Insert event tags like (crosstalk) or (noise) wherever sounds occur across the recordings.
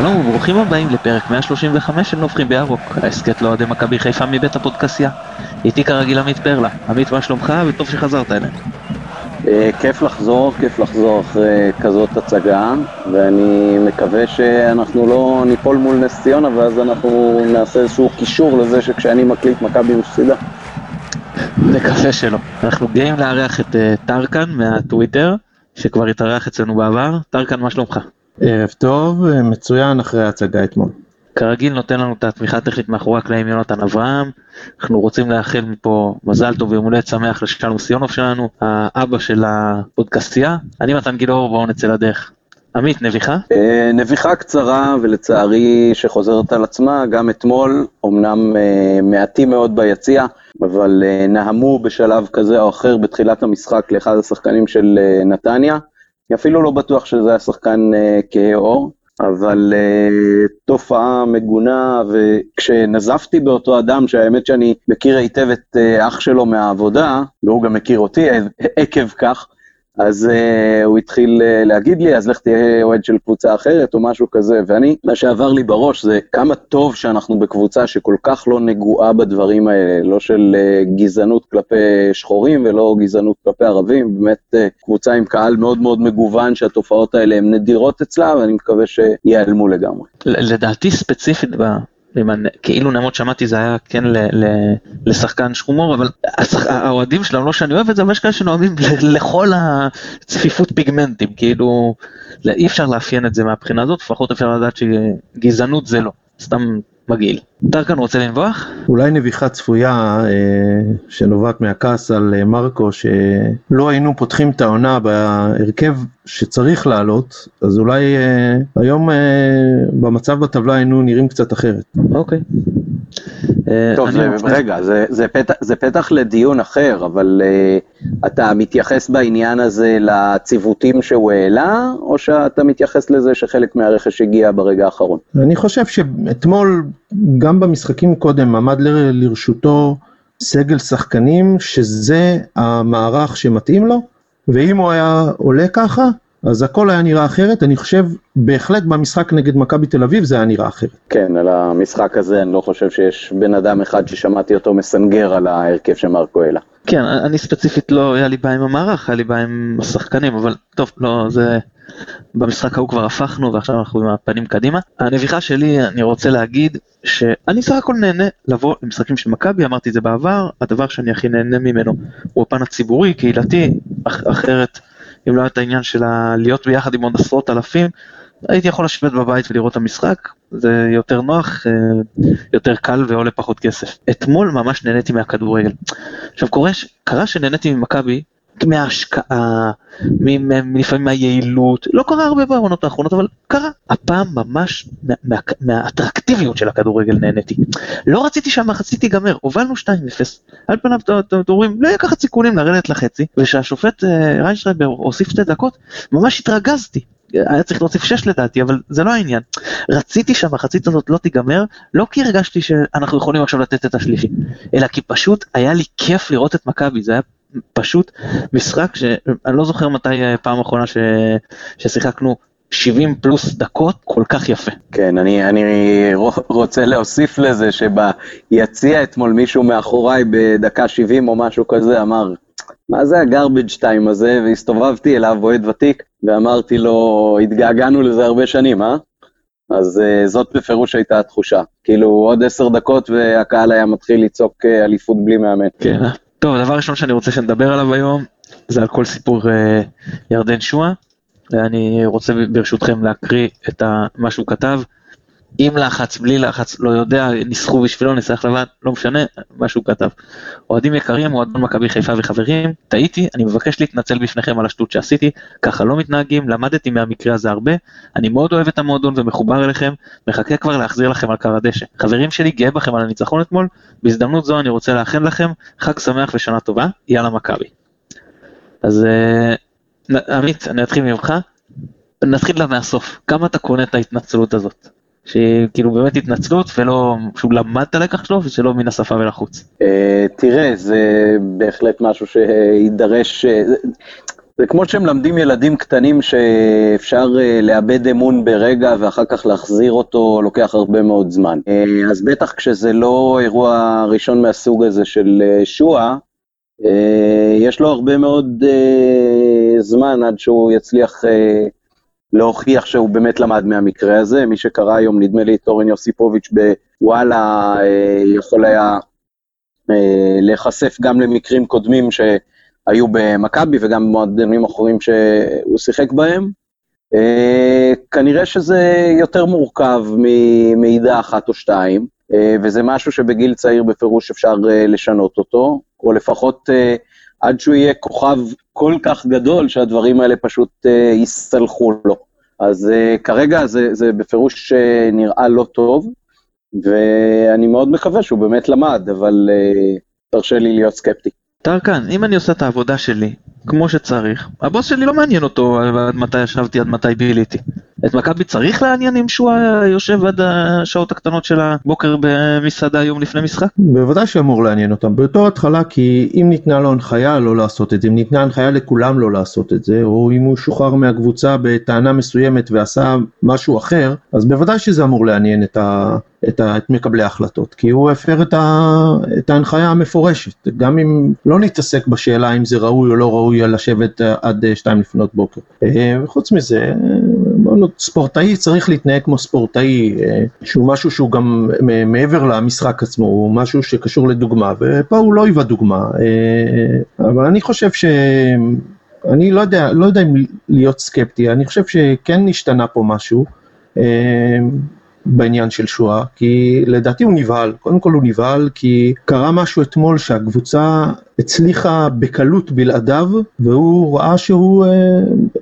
שלום וברוכים הבאים לפרק 135 של נובחים בירוק, ההסכת לאוהדי מכבי חיפה מבית הפודקסייה. איתי כרגיל עמית פרלה. עמית, מה שלומך? וטוב שחזרת אלינו. אה, כיף לחזור, כיף לחזור אחרי כזאת הצגה, ואני מקווה שאנחנו לא ניפול מול נס ציונה, ואז אנחנו נעשה איזשהו קישור לזה שכשאני מקליט מכבי מפסידה. נקווה שלא. אנחנו גאים לארח את אה, טרקן מהטוויטר, שכבר התארח אצלנו בעבר. טרקן, מה שלומך? ערב טוב, מצוין אחרי ההצגה אתמול. כרגיל נותן לנו את התמיכה הטכנית מאחורי הקלעים יונתן אברהם. אנחנו רוצים לאחל מפה מזל טוב ויום הולדת שמח לשלום סיונוב שלנו, האבא של הפודקאסטייה. אני מתן גילאור, בואו נצא לדרך. עמית, נביכה? אה, נביכה קצרה ולצערי שחוזרת על עצמה, גם אתמול, אמנם אה, מעטים מאוד ביציע, אבל אה, נהמו בשלב כזה או אחר בתחילת המשחק לאחד השחקנים של נתניה. אני אפילו לא בטוח שזה היה שחקן כהה עור, אבל uh, תופעה מגונה, וכשנזפתי באותו אדם, שהאמת שאני מכיר היטב את uh, אח שלו מהעבודה, והוא גם מכיר אותי עקב כך, אז uh, הוא התחיל uh, להגיד לי, אז לך תהיה אוהד של קבוצה אחרת או משהו כזה, ואני, מה שעבר לי בראש זה כמה טוב שאנחנו בקבוצה שכל כך לא נגועה בדברים האלה, לא של uh, גזענות כלפי שחורים ולא גזענות כלפי ערבים, באמת uh, קבוצה עם קהל מאוד מאוד מגוון שהתופעות האלה הן נדירות אצלה, ואני מקווה שיעלמו לגמרי. לדעתי ספציפית כאילו נעמוד שמעתי זה היה כן ל, ל, לשחקן שחומור אבל האוהדים שלנו לא שאני אוהב את זה אבל יש כאלה שנוהגים לכל הצפיפות פיגמנטים כאילו אי אפשר לאפיין את זה מהבחינה הזאת לפחות אפשר לדעת שגזענות זה לא סתם מגעיל. טרקן רוצה לנבוח? אולי נביחה צפויה אה, שנובעת מהכעס על אה, מרקו שלא היינו פותחים את העונה בהרכב שצריך לעלות אז אולי אה, היום אה, במצב בטבלה היינו נראים קצת אחרת. אוקיי. טוב, זה, רוצה... רגע, זה, זה, פתח, זה פתח לדיון אחר, אבל uh, אתה מתייחס בעניין הזה לציוותים שהוא העלה, או שאתה מתייחס לזה שחלק מהרכש הגיע ברגע האחרון? אני חושב שאתמול, גם במשחקים קודם, עמד ל, לרשותו סגל שחקנים, שזה המערך שמתאים לו, ואם הוא היה עולה ככה, אז הכל היה נראה אחרת, אני חושב בהחלט במשחק נגד מכבי תל אביב זה היה נראה אחרת. כן, על המשחק הזה אני לא חושב שיש בן אדם אחד ששמעתי אותו מסנגר על ההרכב של מרקו אלה. כן, אני ספציפית לא היה לי בעיה עם המערך, היה לי בעיה עם השחקנים, אבל טוב, לא, זה... במשחק ההוא כבר הפכנו ועכשיו אנחנו עם הפנים קדימה. הנביכה שלי, אני רוצה להגיד שאני סך הכל נהנה לבוא למשחקים של מכבי, אמרתי את זה בעבר, הדבר שאני הכי נהנה ממנו הוא הפן הציבורי, קהילתי, אחרת אם לא היה את העניין של להיות ביחד עם עוד עשרות אלפים, הייתי יכול לשבת בבית ולראות את המשחק, זה יותר נוח, אה, יותר קל ועולה פחות כסף. אתמול ממש נהניתי מהכדורגל. עכשיו קורה, קרה שנהניתי ממכבי מההשקעה, לפעמים מהיעילות, לא קרה הרבה בעונות האחרונות, אבל קרה. הפעם ממש מה, מה, מהאטרקטיביות של הכדורגל נהניתי. לא רציתי שהמחצית תיגמר, הובלנו 2-0, על פניו אתם אומרים, לא לקחת סיכונים לרדת לחצי, ושהשופט אה, ריינשטרייבר הוסיף שתי דקות, ממש התרגזתי. היה צריך להוסיף 6 לדעתי, אבל זה לא העניין. רציתי שהמחצית הזאת לא תיגמר, לא כי הרגשתי שאנחנו יכולים עכשיו לתת את השלישי, אלא כי פשוט היה לי כיף לראות את מכבי, זה היה פשוט משחק שאני לא זוכר מתי אה, פעם אחרונה ש... ששיחקנו 70 פלוס דקות כל כך יפה. כן, אני, אני רוצה להוסיף לזה שביציע אתמול מישהו מאחוריי בדקה 70 או משהו כזה אמר, מה זה הגרבג' טיים הזה? והסתובבתי אליו, אוהד ותיק, ואמרתי לו, התגעגענו לזה הרבה שנים, אה? אז uh, זאת בפירוש הייתה התחושה. כאילו, עוד עשר דקות והקהל היה מתחיל לצעוק uh, אליפות בלי מאמן. כן, טוב, הדבר הראשון שאני רוצה שנדבר עליו היום, זה על כל סיפור uh, ירדן שואה. ואני רוצה ברשותכם להקריא את מה שהוא כתב. עם לחץ, בלי לחץ, לא יודע, ניסחו בשבילו, ניסח לבד, לא משנה, מה שהוא כתב. אוהדים יקרים, מועדון מכבי חיפה וחברים, טעיתי, אני מבקש להתנצל בפניכם על השטות שעשיתי, ככה לא מתנהגים, למדתי מהמקרה הזה הרבה, אני מאוד אוהב את המועדון ומחובר אליכם, מחכה כבר להחזיר לכם על קר הדשא. חברים שלי, גאה בכם על הניצחון אתמול, בהזדמנות זו אני רוצה לאחל לכם חג שמח ושנה טובה, יאללה מכבי. אז אה, עמית, אני אתחיל ממך, נתחיל לה מהסוף, כמה אתה קונה את ההתנצלות הזאת? שכאילו באמת התנצלות ולא, שהוא למד את הלקח שלו ושלא מן השפה ולחוץ. Uh, תראה, זה בהחלט משהו שיידרש, uh, זה כמו שמלמדים ילדים קטנים שאפשר אה, לאבד אמון ברגע ואחר כך להחזיר אותו לוקח הרבה מאוד זמן. אה, אז בטח כשזה לא אירוע ראשון מהסוג הזה של אה, שואה, יש לו הרבה מאוד זמן עד שהוא יצליח להוכיח שהוא באמת למד מהמקרה הזה. מי שקרא היום, נדמה לי, את אורן יוסיפוביץ' בוואלה, יכול היה להיחשף גם למקרים קודמים ש... היו במכבי וגם במועדונים אחרים שהוא שיחק בהם. אה, כנראה שזה יותר מורכב ממידע אחת או שתיים, אה, וזה משהו שבגיל צעיר בפירוש אפשר אה, לשנות אותו, או לפחות עד שהוא יהיה כוכב כל כך גדול שהדברים האלה פשוט יסלחו לו. אז כרגע זה, זה בפירוש נראה לא טוב, ואני מאוד מקווה שהוא באמת למד, אבל תרשה לי להיות סקפטי. טרקן, אם אני עושה את העבודה שלי כמו שצריך, הבוס שלי לא מעניין אותו עד מתי ישבתי, עד מתי ביליתי. את מכבי צריך לעניין אם שואה יושב עד השעות הקטנות של הבוקר במסעדה יום לפני משחק? בוודאי שאמור לעניין אותם, בתור התחלה כי אם ניתנה לו הנחיה לא לעשות את זה, אם ניתנה הנחיה לכולם לא לעשות את זה, או אם הוא שוחרר מהקבוצה בטענה מסוימת ועשה משהו אחר, אז בוודאי שזה אמור לעניין את, ה, את, ה, את מקבלי ההחלטות, כי הוא הפר את, ה, את ההנחיה המפורשת, גם אם לא נתעסק בשאלה אם זה ראוי או לא ראוי לשבת עד שתיים לפנות בוקר. אה, וחוץ מזה, ספורטאי צריך להתנהג כמו ספורטאי, אה, שהוא משהו שהוא גם מעבר למשחק עצמו, הוא משהו שקשור לדוגמה, ופה הוא לא היווה דוגמה, אה, אבל אני חושב ש... אני לא יודע, לא יודע אם להיות סקפטי, אני חושב שכן השתנה פה משהו. בעניין של שואה, כי לדעתי הוא נבהל, קודם כל הוא נבהל כי קרה משהו אתמול שהקבוצה הצליחה בקלות בלעדיו, והוא ראה שהוא אה,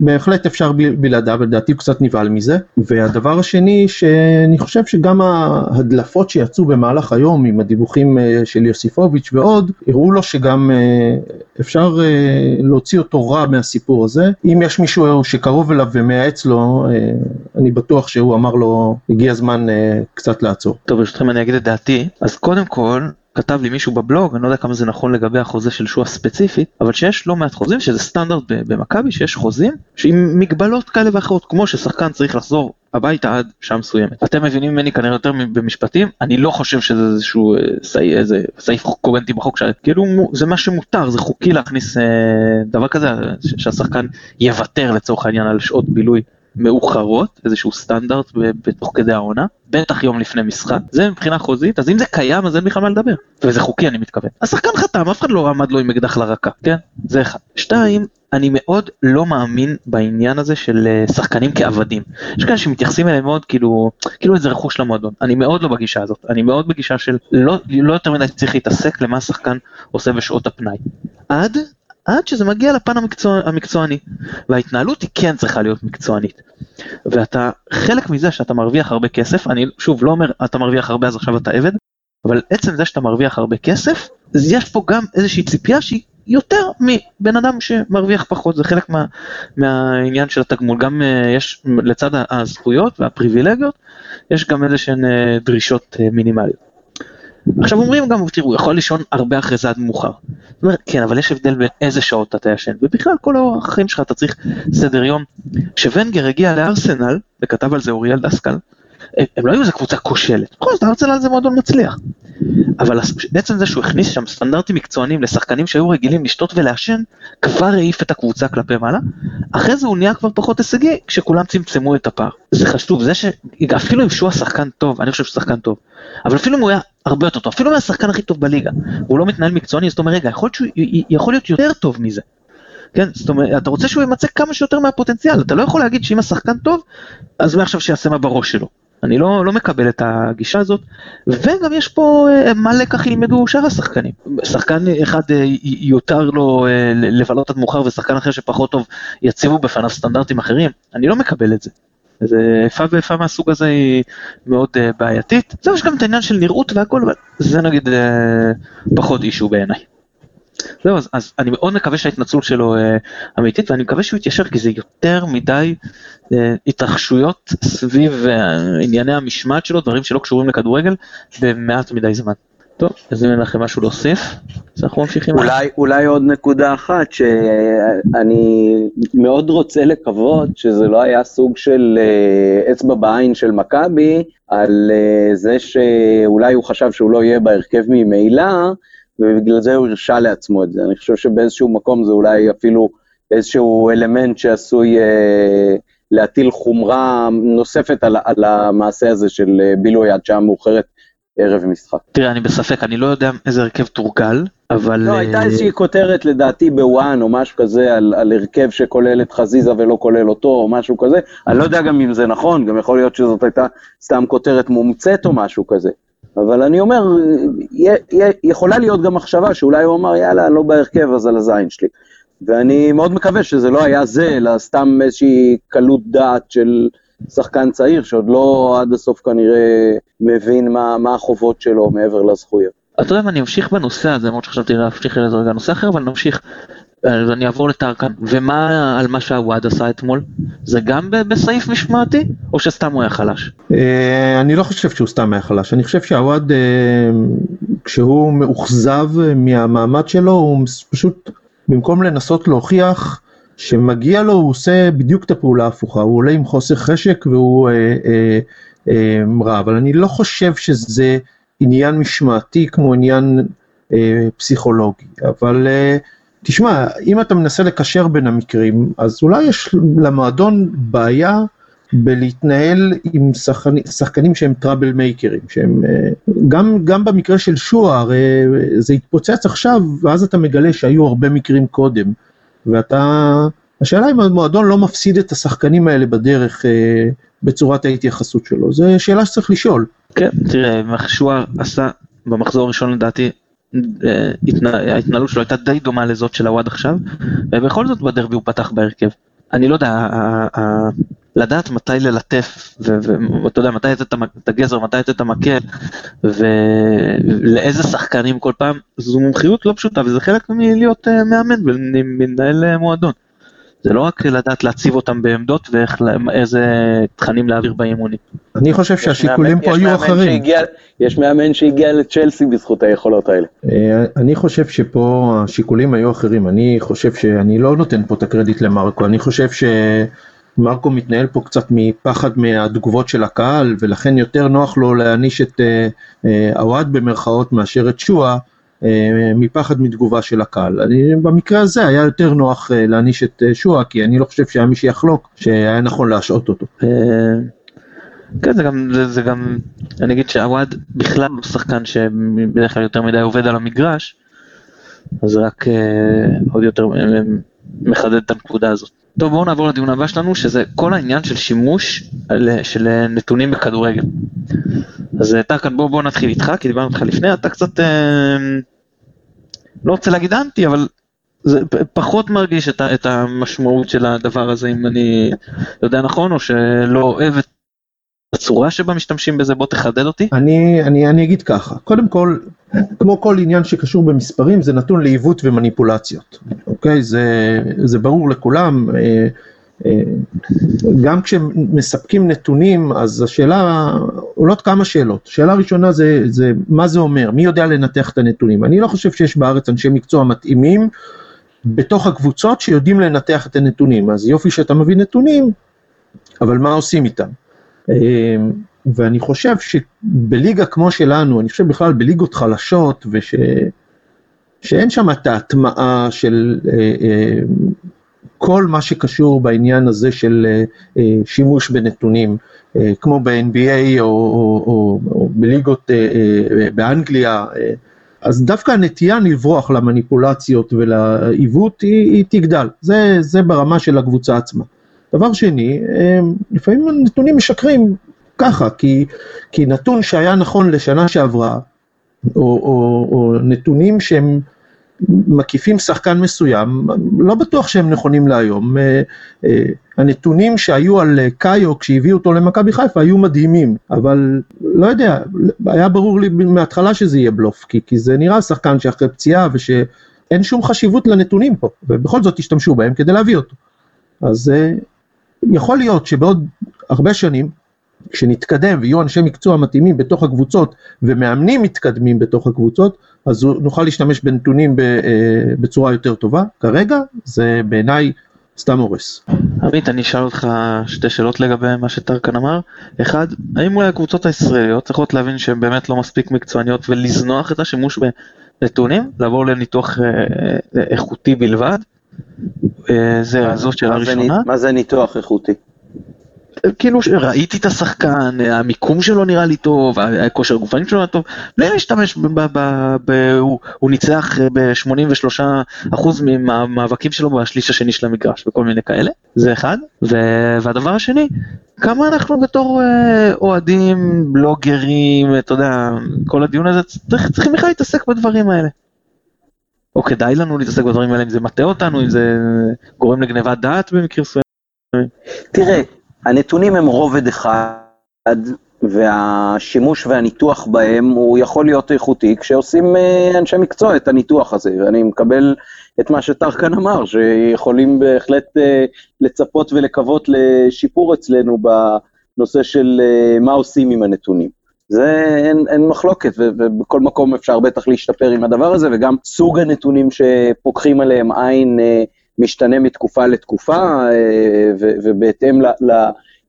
בהחלט אפשר בלעדיו, לדעתי הוא קצת נבהל מזה. והדבר השני, שאני חושב שגם ההדלפות שיצאו במהלך היום עם הדיווחים אה, של יוסיפוביץ' ועוד, הראו לו שגם אה, אפשר אה, להוציא אותו רע מהסיפור הזה. אם יש מישהו שקרוב אליו ומייעץ לו, אה, אני בטוח שהוא אמר לו, הגיע הזמן אה, קצת לעצור. טוב, ברשותכם אני אגיד את דעתי. אז קודם כל, כתב לי מישהו בבלוג, אני לא יודע כמה זה נכון לגבי החוזה של שואה ספציפית, אבל שיש לא מעט חוזים, שזה סטנדרט במכבי, שיש חוזים שעם מגבלות כאלה ואחרות, כמו ששחקן צריך לחזור הביתה עד שעה מסוימת. אתם מבינים ממני כנראה יותר במשפטים, אני לא חושב שזה איזשהו אה, סעיף, איזה סעיף קוגנטי בחוק, כאילו זה מה שמותר, זה חוקי להכניס אה, דבר כזה, שהשחקן יוותר לצורך העניין על שעות בילוי מאוחרות, איזשהו סטנדרט בתוך כדי העונה, בטח יום לפני משחק, זה מבחינה חוזית, אז אם זה קיים אז אין בכלל מה לדבר, וזה חוקי אני מתכוון. השחקן חתם, אף אחד לא עמד לו עם אקדח לרקה, כן? זה אחד. שתיים, אני מאוד לא מאמין בעניין הזה של אה, שחקנים כעבדים. יש כאלה שמתייחסים אליהם מאוד כאילו, כאילו איזה רכוש למועדון. אני מאוד לא בגישה הזאת, אני מאוד בגישה של לא, לא יותר מדי צריך להתעסק למה השחקן עושה בשעות הפנאי. עד עד שזה מגיע לפן המקצוע, המקצועני. וההתנהלות היא כן צריכה להיות מקצוענית. ואתה, חלק מזה שאתה מרוויח הרבה כסף, אני שוב לא אומר אתה מרוויח הרבה אז עכשיו אתה עבד, אבל עצם זה שאתה מרוויח הרבה כסף, אז יש פה גם איזושהי ציפייה שהיא יותר מבן אדם שמרוויח פחות, זה חלק מה, מהעניין של התגמול, גם uh, יש לצד הזכויות והפריבילגיות, יש גם איזה שהן uh, דרישות uh, מינימליות. עכשיו אומרים גם, תראו, הוא יכול לישון הרבה אחרי זה עד מאוחר. זאת אומרת, כן, אבל יש הבדל בין איזה שעות אתה ישן, ובכלל כל החיים שלך אתה צריך סדר יום. כשוונגר הגיע לארסנל, וכתב על זה אוריאל דסקל, הם לא היו איזה קבוצה כושלת, בכל זאת ארסנל זה מועדון מצליח. אבל בעצם זה שהוא הכניס שם סטנדרטים מקצוענים לשחקנים שהיו רגילים לשתות ולעשן, כבר העיף את הקבוצה כלפי מעלה, אחרי זה הוא נהיה כבר פחות הישגי כשכולם צמצמו את הפער. זה חשוב, זה שאפילו אם שהוא השחקן טוב, אני חושב שהוא שחקן טוב, אבל אפילו אם הוא היה הרבה יותר טוב, אפילו אם הוא השחקן הכי טוב בליגה, הוא לא מתנהל מקצועני, זאת אומרת רגע, יכול להיות שהוא יכול להיות יותר טוב מזה. כן, זאת אומרת, אתה רוצה שהוא ימצא כמה שיותר מהפוטנציאל, אתה לא יכול להגיד שאם השחקן טוב, אז מעכשיו שיעשה מה בראש שלו. אני לא, לא מקבל את הגישה הזאת, וגם יש פה אה, מה לקח ילמדו שאר השחקנים. שחקן אחד אה, יותר לו אה, לבלות עד מאוחר ושחקן אחר שפחות טוב יציבו בפניו סטנדרטים אחרים, אני לא מקבל את זה. זה איפה ואיפה מהסוג הזה היא מאוד בעייתית. זהו, יש גם את העניין של נראות והכל, אבל זה נגיד פחות אישו בעיניי. זהו, אז, אז אני מאוד מקווה שההתנצלות שלו אה, אמיתית, ואני מקווה שהוא יתיישר, כי זה יותר מדי אה, התרחשויות סביב אה, ענייני המשמעת שלו, דברים שלא קשורים לכדורגל, במעט מדי זמן. טוב, אז אם אין לכם משהו להוסיף, אז אנחנו ממשיכים. אולי, אולי עוד נקודה אחת, שאני מאוד רוצה לקוות שזה לא היה סוג של אה, אצבע בעין של מכבי, על אה, זה שאולי הוא חשב שהוא לא יהיה בהרכב ממילא, ובגלל זה הוא הרשה לעצמו את זה. אני חושב שבאיזשהו מקום זה אולי אפילו איזשהו אלמנט שעשוי אה, להטיל חומרה נוספת על, על המעשה הזה של אה, בילוי עד שעה מאוחרת ערב משחק. תראה, אני בספק, אני לא יודע איזה הרכב תורגל, אבל... לא, הייתה אה, איזושהי כותרת לדעתי בוואן או משהו כזה על, על הרכב שכולל את חזיזה ולא כולל אותו או משהו כזה. אני לא יודע גם אם זה נכון, גם יכול להיות שזאת הייתה סתם כותרת מומצאת או משהו כזה. אבל אני אומר, יכולה להיות גם מחשבה שאולי הוא אמר, יאללה, לא בהרכב, אז על הזין שלי. ואני מאוד מקווה שזה לא היה זה, אלא סתם איזושהי קלות דעת של שחקן צעיר, שעוד לא עד הסוף כנראה מבין מה, מה החובות שלו מעבר לזכויות. אתה יודע מה, אני אמשיך בנושא הזה, למרות שחשבתי להמשיך לזה רגע נושא אחר, אבל נמשיך, אז אני אעבור לטרקן. ומה על מה שהוואד עשה אתמול? זה גם בסעיף משמעתי, או שסתם הוא היה חלש? אה, אני לא חושב שהוא סתם היה חלש, אני חושב שהוואד אה, כשהוא מאוכזב מהמעמד שלו הוא פשוט במקום לנסות להוכיח שמגיע לו הוא עושה בדיוק את הפעולה ההפוכה, הוא עולה עם חוסר חשק והוא אה, רע, אבל אני לא חושב שזה עניין משמעתי כמו עניין אה, פסיכולוגי, אבל אה, תשמע, אם אתה מנסה לקשר בין המקרים, אז אולי יש למועדון בעיה בלהתנהל עם שחקנים, שחקנים שהם טראבל מייקרים, שהם אה, גם, גם במקרה של שועה, הרי זה התפוצץ עכשיו, ואז אתה מגלה שהיו הרבה מקרים קודם, ואתה, השאלה אם המועדון לא מפסיד את השחקנים האלה בדרך אה, בצורת ההתייחסות שלו, זו שאלה שצריך לשאול. כן, תראה, שועה עשה במחזור הראשון לדעתי, אה, התנה- ההתנהלות שלו הייתה די דומה לזאת של הוואד עכשיו, ובכל זאת בדרבי הוא פתח בהרכב. אני לא יודע, לדעת מתי ללטף, ואתה יודע, מתי לתת את הגזר, מתי לתת את המקל, ולאיזה שחקנים כל פעם, זו מומחיות לא פשוטה, וזה חלק מלהיות אה, מאמן ומנהל אה, מועדון. זה לא רק לדעת להציב אותם בעמדות ואיזה תכנים להעביר באימונים. אני חושב שהשיקולים פה היו אחרים. יש מאמן שהגיע לצ'לסי בזכות היכולות האלה. אה, אני חושב שפה השיקולים היו אחרים, אני חושב שאני לא נותן פה את הקרדיט למרקו, אני חושב שמרקו מתנהל פה קצת מפחד מהתגובות של הקהל, ולכן יותר נוח לו להעניש את אה, אה, עווד במרכאות מאשר את שועה, אה, מפחד מתגובה של הקהל. אני, במקרה הזה היה יותר נוח אה, להעניש את אה, שועה, כי אני לא חושב שהיה מי שיחלוק שהיה נכון להשעות אותו. אה, כן, זה גם, זה, זה גם, אני אגיד שעווד בכלל הוא שחקן שבדרך כלל יותר מדי עובד על המגרש, אז רק אה, עוד יותר אה, מחדד את הנקודה הזאת. טוב, בואו נעבור לדיון הבא שלנו, שזה כל העניין של שימוש על, של אה, נתונים בכדורגל. אז אה, טרקן, בוא, בוא נתחיל איתך, כי דיברנו איתך לפני, אתה קצת, אה, לא רוצה להגיד אנטי, אבל זה פחות מרגיש את, את המשמעות של הדבר הזה, אם אני יודע נכון, או שלא אוהב את הצורה שבה משתמשים בזה, בוא תחדד אותי. אני, אני, אני אגיד ככה, קודם כל, כמו כל עניין שקשור במספרים, זה נתון לעיוות ומניפולציות, אוקיי? זה, זה ברור לכולם. אה, גם כשמספקים נתונים, אז השאלה, עולות כמה שאלות. שאלה ראשונה זה, זה מה זה אומר, מי יודע לנתח את הנתונים. אני לא חושב שיש בארץ אנשי מקצוע מתאימים בתוך הקבוצות שיודעים לנתח את הנתונים. אז יופי שאתה מביא נתונים, אבל מה עושים איתם? אה, ואני חושב שבליגה כמו שלנו, אני חושב בכלל בליגות חלשות, וש... שאין שם את ההטמעה של אה, אה, כל מה שקשור בעניין הזה של אה, אה, שימוש בנתונים, אה, כמו ב-NBA או, או, או, או בליגות באנגליה, אז דווקא הנטייה לברוח למניפולציות ולעיוות היא, היא תגדל, זה, זה ברמה של הקבוצה עצמה. דבר שני, לפעמים הנתונים משקרים ככה, כי, כי נתון שהיה נכון לשנה שעברה, או, או, או נתונים שהם מקיפים שחקן מסוים, לא בטוח שהם נכונים להיום. אה, אה, הנתונים שהיו על אה, קאיו כשהביאו אותו למכבי חיפה היו מדהימים, אבל לא יודע, היה ברור לי מההתחלה שזה יהיה בלוף, כי, כי זה נראה שחקן שאחרי פציעה ושאין שום חשיבות לנתונים פה, ובכל זאת השתמשו בהם כדי להביא אותו. אז יכול להיות שבעוד הרבה שנים כשנתקדם ויהיו אנשי מקצוע מתאימים בתוך הקבוצות ומאמנים מתקדמים בתוך הקבוצות, אז נוכל להשתמש בנתונים בצורה יותר טובה. כרגע זה בעיניי סתם הורס. עמית, אני אשאל אותך שתי שאלות לגבי מה שטרקן אמר. אחד, האם אולי הקבוצות הישראליות צריכות להבין שהן באמת לא מספיק מקצועניות ולזנוח את השימוש בנתונים, לעבור לניתוח אה, אה, איכותי בלבד? אה, זה, זאת שאלה ראשונה. מה זה ניתוח איכותי? כאילו ראיתי את השחקן, המיקום שלו נראה לי טוב, הכושר הגופני שלו נראה טוב, בלי להשתמש, ב, ב, ב, הוא, הוא ניצח ב-83% מהמאבקים שלו בשליש השני של המגרש וכל מיני כאלה, זה אחד. ו, והדבר השני, כמה אנחנו בתור אה, אוהדים, בלוגרים, אתה יודע, כל הדיון הזה, צריך, צריכים בכלל להתעסק בדברים האלה. או כדאי לנו להתעסק בדברים האלה, אם זה מטעה אותנו, אם זה גורם לגניבת דעת במקרים מסוימים. תראה, הנתונים הם רובד אחד, והשימוש והניתוח בהם הוא יכול להיות איכותי כשעושים אה, אנשי מקצוע את הניתוח הזה, ואני מקבל את מה שטרקן אמר, שיכולים בהחלט אה, לצפות ולקוות לשיפור אצלנו בנושא של אה, מה עושים עם הנתונים. זה אין, אין מחלוקת, ובכל מקום אפשר בטח להשתפר עם הדבר הזה, וגם סוג הנתונים שפוקחים עליהם עין משתנה מתקופה לתקופה, אה, ובהתאם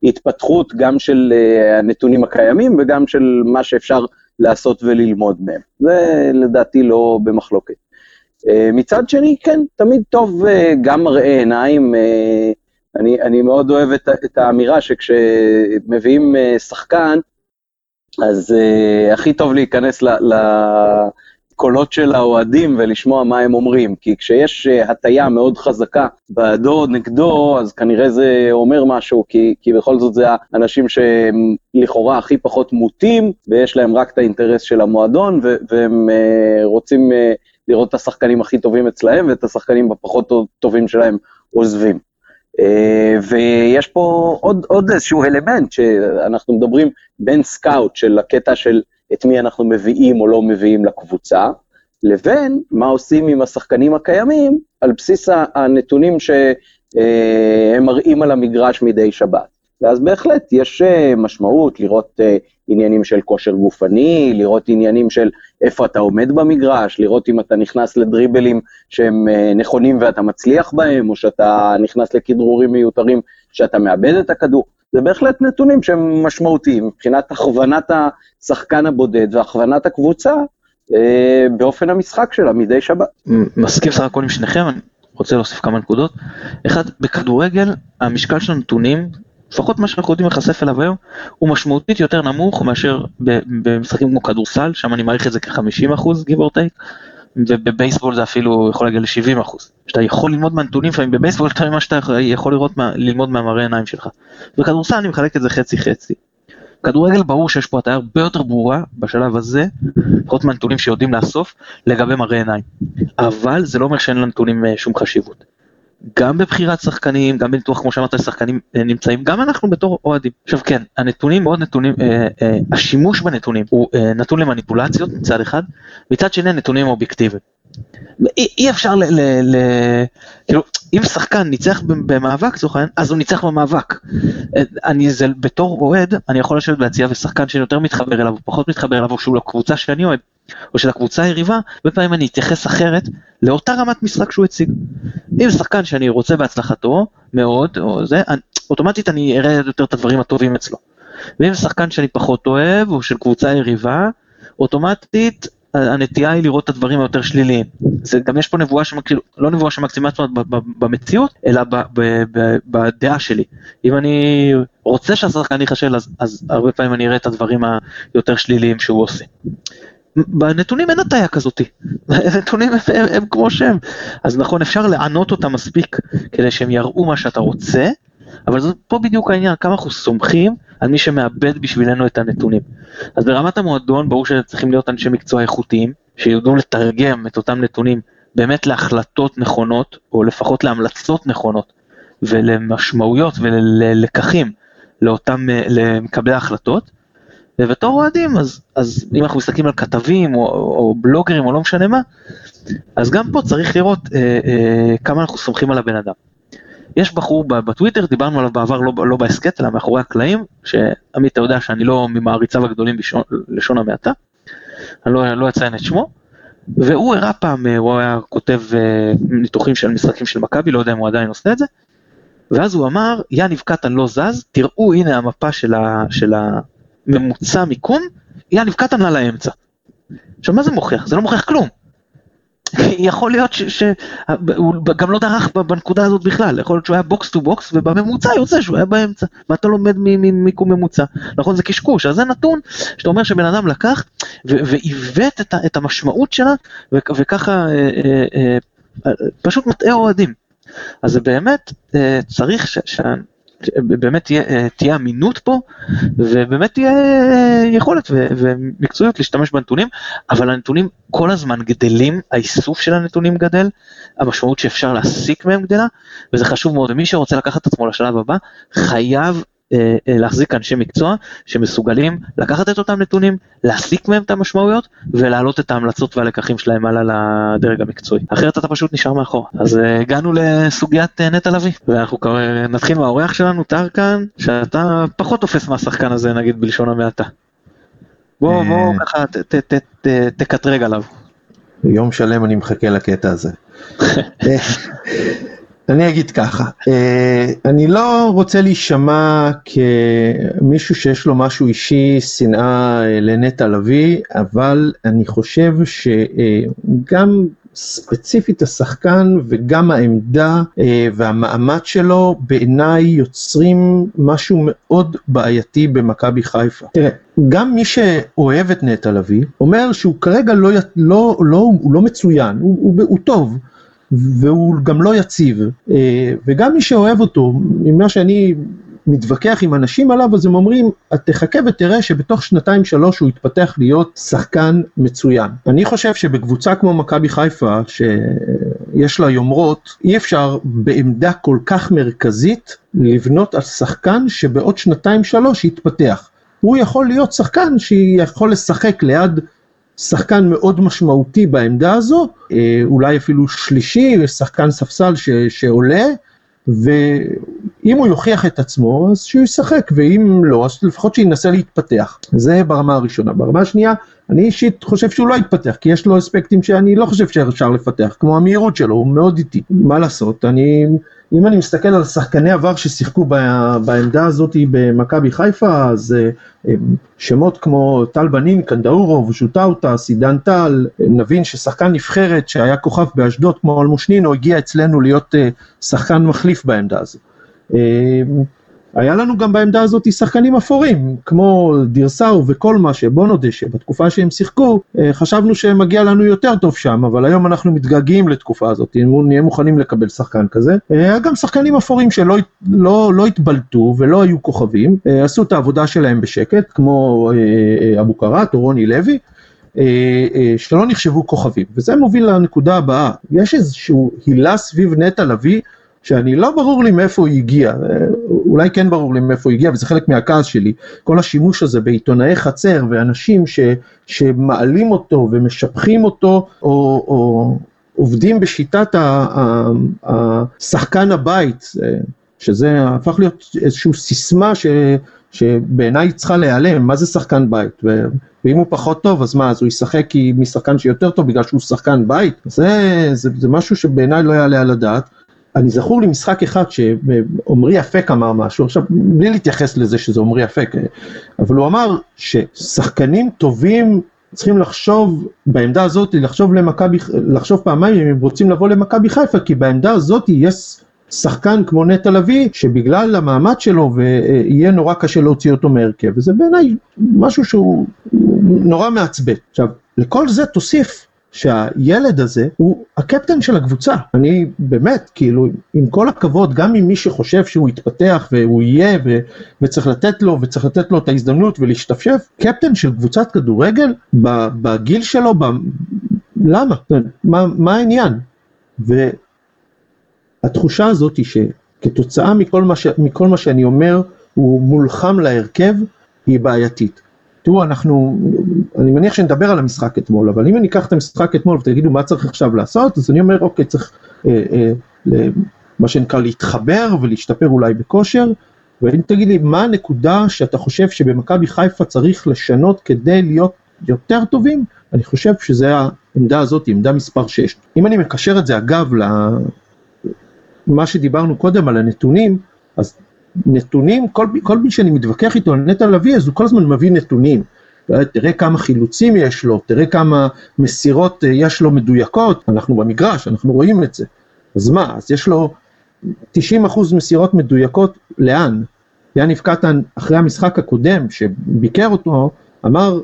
להתפתחות גם של אה, הנתונים הקיימים וגם של מה שאפשר לעשות וללמוד מהם. זה לדעתי לא במחלוקת. אה, מצד שני, כן, תמיד טוב גם מראה עיניים. אני, אני מאוד אוהב את, את האמירה שכשמביאים שחקן, אז הכי טוב להיכנס ל, ל, הקולות של האוהדים ולשמוע מה הם אומרים, כי כשיש אה, הטיה מאוד חזקה בעדו או נגדו, אז כנראה זה אומר משהו, כי, כי בכל זאת זה האנשים שהם לכאורה הכי פחות מוטים, ויש להם רק את האינטרס של המועדון, והם uh, רוצים uh, לראות את השחקנים הכי טובים אצלהם, ואת השחקנים הפחות טובים שלהם עוזבים. Uh, ויש פה עוד, עוד איזשהו אלמנט שאנחנו מדברים בין סקאוט של הקטע של את מי אנחנו מביאים או לא מביאים לקבוצה, לבין מה עושים עם השחקנים הקיימים על בסיס הנתונים שהם מראים על המגרש מדי שבת. ואז בהחלט יש אה, משמעות לראות אה, עניינים של כושר גופני, לראות עניינים של איפה אתה עומד במגרש, לראות אם אתה נכנס לדריבלים שהם אה, נכונים ואתה מצליח בהם, או שאתה נכנס לכדרורים מיותרים שאתה מאבד את הכדור. זה בהחלט נתונים שהם משמעותיים מבחינת הכוונת השחקן הבודד והכוונת הקבוצה אה, באופן המשחק שלה מדי שבת. מסכים סך הכל עם שניכם, אני רוצה להוסיף כמה נקודות. אחד, בכדורגל המשקל של הנתונים, לפחות מה שאנחנו יודעים להיחשף אליו היום, הוא משמעותית יותר נמוך מאשר במשחקים כמו כדורסל, שם אני מעריך את זה כ-50% give or take. ובבייסבול זה אפילו יכול להגיע ל-70 אחוז. שאתה יכול ללמוד מהנתונים לפעמים בבייסבול יותר ממה שאתה יכול לראות, מה, ללמוד מהמראה עיניים שלך. בכדורסל אני מחלק את זה חצי חצי. כדורגל ברור שיש פה הטעיה הרבה יותר ברורה בשלב הזה, לפחות מהנתונים שיודעים לאסוף, לגבי מראה עיניים. אבל זה לא אומר שאין לנתונים אה, שום חשיבות. גם בבחירת שחקנים, גם בניתוח כמו שאמרת שחקנים אה, נמצאים, גם אנחנו בתור אוהדים. עכשיו כן, הנתונים מאוד נתונים, אה, אה, השימוש בנתונים הוא אה, נתון למניפולציות מצד אחד, מצד שני נתונים אובייקטיביים. אי, אי אפשר ל... ל, ל כאילו, אם שחקן ניצח במאבק, זוכן, אז הוא ניצח במאבק. אה, אני זה בתור אוהד, אני יכול לשבת ביציאה ושחקן שיותר מתחבר אליו, פחות מתחבר אליו, או שהוא לקבוצה שאני אוהד, או של הקבוצה היריבה, הרבה פעמים אני אתייחס אחרת לאותה רמת משחק שהוא הציג. אם שחקן שאני רוצה בהצלחתו מאוד, או זה, אני, אוטומטית אני אראה יותר את הדברים הטובים אצלו. ואם שחקן שאני פחות אוהב, או של קבוצה יריבה, אוטומטית הנטייה היא לראות את הדברים היותר שליליים. זה גם יש פה נבואה שמקצימה, לא נבואה שמקצימה עצמה במציאות, אלא בדעה שלי. אם אני רוצה שהשחקן ייחשל, אז, אז הרבה פעמים אני אראה את הדברים היותר שליליים שהוא עושה. בנתונים אין הטעיה כזאתי, הנתונים הם, הם, הם כמו שהם, אז נכון אפשר לענות אותם מספיק כדי שהם יראו מה שאתה רוצה, אבל זה פה בדיוק העניין, כמה אנחנו סומכים על מי שמאבד בשבילנו את הנתונים. אז ברמת המועדון ברור שצריכים להיות אנשי מקצוע איכותיים, שיודעו לתרגם את אותם נתונים באמת להחלטות נכונות, או לפחות להמלצות נכונות, ולמשמעויות וללקחים לאותם, למקבלי ההחלטות. ובתור אוהדים, אז, אז אם אנחנו מסתכלים על כתבים או, או בלוגרים או לא משנה מה, אז גם פה צריך לראות אה, אה, כמה אנחנו סומכים על הבן אדם. יש בחור בטוויטר, דיברנו עליו בעבר לא, לא בהסכת, אלא מאחורי הקלעים, שעמית אתה יודע שאני לא ממעריציו הגדולים בלשון המעטה, אני לא, לא אציין את שמו, והוא הראה פעם, הוא היה כותב ניתוחים של משחקים של מכבי, לא יודע אם הוא עדיין עושה את זה, ואז הוא אמר, יאניב קטן לא זז, תראו הנה המפה של, ה, של הממוצע מיקום, יאניב קטן לה לאמצע. עכשיו מה זה מוכיח? זה לא מוכיח כלום. (laughs) יכול להיות שהוא גם לא דרך בנקודה הזאת בכלל, יכול להיות שהוא היה box to box ובממוצע יוצא שהוא היה באמצע, ואתה לומד ממיקום ממוצע, נכון זה קשקוש, אז זה נתון שאתה אומר שבן אדם לקח ועיוות את, את המשמעות שלה וככה אה, אה, אה, פשוט מטעה אוהדים. אז זה באמת צריך ש, ש, באמת אה, תהיה אמינות פה, ובאמת תהיה אה, יכולת ומקצועיות להשתמש בנתונים, אבל הנתונים כל הזמן גדלים, האיסוף של הנתונים גדל, המשמעות שאפשר להסיק מהם גדלה, וזה חשוב מאוד, ומי שרוצה לקחת את עצמו לשלב הבא, חייב להחזיק אנשי מקצוע שמסוגלים לקחת את אותם נתונים, להסיק מהם את המשמעויות ולהעלות את ההמלצות והלקחים שלהם הלאה לדרג המקצועי. אחרת אתה פשוט נשאר מאחור. אז אה, הגענו לסוגיית נטע לביא, ואנחנו נתחיל מהאורח שלנו, טרקן, שאתה פחות תופס מהשחקן הזה נגיד בלשון המעטה. בוא, בוא ככה תקטרג עליו. יום שלם אני מחכה לקטע הזה. (laughs) אני אגיד ככה, אה, אני לא רוצה להישמע כמישהו שיש לו משהו אישי, שנאה אה, לנטע לביא, אבל אני חושב שגם ספציפית השחקן וגם העמדה אה, והמעמד שלו בעיניי יוצרים משהו מאוד בעייתי במכבי חיפה. תראה, גם מי שאוהב את נטע לביא אומר שהוא כרגע לא, לא, לא, הוא לא מצוין, הוא, הוא, הוא טוב. והוא גם לא יציב, אה, וגם מי שאוהב אותו, ממה שאני מתווכח עם אנשים עליו, אז הם אומרים, תחכה ותראה שבתוך שנתיים שלוש הוא יתפתח להיות שחקן מצוין. אני חושב שבקבוצה כמו מכבי חיפה, שיש לה יומרות, אי אפשר בעמדה כל כך מרכזית לבנות על שחקן שבעוד שנתיים שלוש יתפתח. הוא יכול להיות שחקן שיכול לשחק ליד שחקן מאוד משמעותי בעמדה הזו, אה, אולי אפילו שלישי, שחקן ספסל ש, שעולה, ואם הוא יוכיח את עצמו, אז שהוא ישחק, ואם לא, אז לפחות שינסה להתפתח. זה ברמה הראשונה. ברמה השנייה, אני אישית חושב שהוא לא יתפתח, כי יש לו אספקטים שאני לא חושב שאפשר לפתח, כמו המהירות שלו, הוא מאוד איטי. מה לעשות, אני... אם אני מסתכל על שחקני עבר ששיחקו בעמדה הזאת במכבי חיפה, אז אה, שמות כמו טל בנין, קנדאורוב, ז'וטאוטה, סידן טל, נבין ששחקן נבחרת שהיה כוכב באשדוד כמו אלמושנינו, הגיע אצלנו להיות אה, שחקן מחליף בעמדה הזו. היה לנו גם בעמדה הזאת שחקנים אפורים, כמו דירסאו וכל מה שבוא נודה שבתקופה שהם שיחקו, אה, חשבנו שמגיע לנו יותר טוב שם, אבל היום אנחנו מתגעגעים לתקופה הזאת, נהיה מוכנים לקבל שחקן כזה. אה, היה גם שחקנים אפורים שלא לא, לא התבלטו ולא היו כוכבים, אה, עשו את העבודה שלהם בשקט, כמו אבו קראט או רוני לוי. שלא נחשבו כוכבים, וזה מוביל לנקודה הבאה, יש איזשהו הילה סביב נטע לביא שאני לא ברור לי מאיפה הוא הגיע, אולי כן ברור לי מאיפה הוא הגיע וזה חלק מהכעס שלי, כל השימוש הזה בעיתונאי חצר ואנשים ש, שמעלים אותו ומשבחים אותו או, או עובדים בשיטת השחקן הבית, שזה הפך להיות איזושהי סיסמה ש, שבעיניי צריכה להיעלם, מה זה שחקן בית, ו, ואם הוא פחות טוב אז מה, אז הוא ישחק משחקן שיותר טוב בגלל שהוא שחקן בית, זה, זה, זה משהו שבעיניי לא יעלה על הדעת. אני זכור לי משחק אחד שעמרי אפק אמר משהו, עכשיו בלי להתייחס לזה שזה עמרי אפק, אבל הוא אמר ששחקנים טובים צריכים לחשוב בעמדה הזאת, לחשוב למכבי, לחשוב פעמיים אם הם רוצים לבוא למכבי חיפה, כי בעמדה הזאת יש שחקן כמו נטע לביא, שבגלל המעמד שלו ויהיה נורא קשה להוציא אותו מהרכב, וזה בעיניי משהו שהוא נורא מעצבן. עכשיו, לכל זה תוסיף שהילד הזה הוא הקפטן של הקבוצה. אני באמת, כאילו, עם כל הכבוד, גם עם מי שחושב שהוא יתפתח והוא יהיה ו- וצריך לתת לו, וצריך לתת לו את ההזדמנות ולהשתפשף, קפטן של קבוצת כדורגל, בגיל שלו, ב- למה? מה, מה העניין? והתחושה הזאת היא שכתוצאה מכל מה, ש- מכל מה שאני אומר, הוא מולחם להרכב, היא בעייתית. תראו, אנחנו, אני מניח שנדבר על המשחק אתמול, אבל אם אני אקח את המשחק אתמול ותגידו מה צריך עכשיו לעשות, אז אני אומר, אוקיי, צריך אה, אה, מה שנקרא להתחבר ולהשתפר אולי בכושר, ואם תגיד לי מה הנקודה שאתה חושב שבמכבי חיפה צריך לשנות כדי להיות יותר טובים, אני חושב שזה העמדה הזאת, עמדה מספר 6. אם אני מקשר את זה אגב למה שדיברנו קודם על הנתונים, אז נתונים, כל, כל מי שאני מתווכח איתו על נטע לביא, אז הוא כל הזמן מביא נתונים. תראה כמה חילוצים יש לו, תראה כמה מסירות אה, יש לו מדויקות, אנחנו במגרש, אנחנו רואים את זה. אז מה, אז יש לו 90% מסירות מדויקות, לאן? יניב קטן, אחרי המשחק הקודם, שביקר אותו, אמר,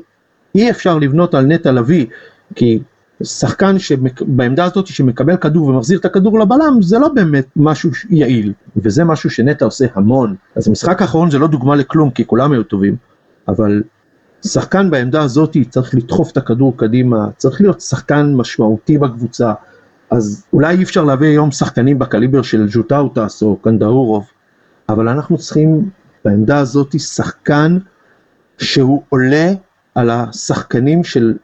אי אפשר לבנות על נטע לביא, כי שחקן שבעמדה הזאת שמקבל כדור ומחזיר את הכדור לבלם, זה לא באמת משהו יעיל, וזה משהו שנטע עושה המון. אז המשחק האחרון זה לא דוגמה לכלום, כי כולם היו טובים, אבל שחקן בעמדה הזאת צריך לדחוף את הכדור קדימה, צריך להיות שחקן משמעותי בקבוצה, אז אולי אי אפשר להביא היום שחקנים בקליבר של ז'וטאוטס או קנדאורוב, אבל אנחנו צריכים בעמדה הזאת שחקן שהוא עולה על השחקנים של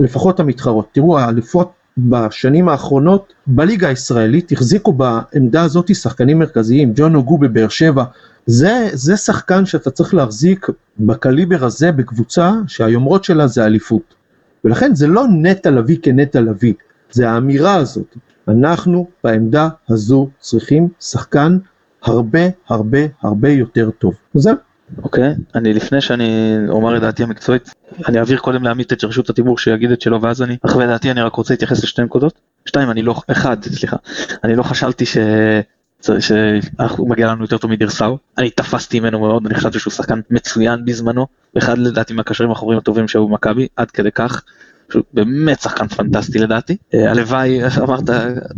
לפחות המתחרות. תראו, האלופות בשנים האחרונות בליגה הישראלית החזיקו בעמדה הזאת שחקנים מרכזיים, ג'ון אוגו בבאר שבע, זה, זה שחקן שאתה צריך להחזיק בקליבר הזה בקבוצה שהיומרות שלה זה אליפות. ולכן זה לא נטע לביא כנטע לביא, זה האמירה הזאת. אנחנו בעמדה הזו צריכים שחקן הרבה הרבה הרבה יותר טוב. זהו. אוקיי, okay. אני לפני שאני אומר את דעתי המקצועית, אני אעביר קודם לעמית את רשות הדיבור שיגיד את שלו ואז אני, אחרי דעתי אני רק רוצה להתייחס לשתי נקודות. שתיים, אני לא, אחד, סליחה, אני לא חשבתי ש... שהוא מגיע לנו יותר טוב מדירסאו, אני תפסתי ממנו מאוד, אני חשבתי שהוא שחקן מצוין בזמנו, אחד לדעתי מהקשרים האחוריים הטובים שהיו במכבי, עד כדי כך, שהוא באמת שחקן פנטסטי לדעתי, אה, הלוואי, אמרת,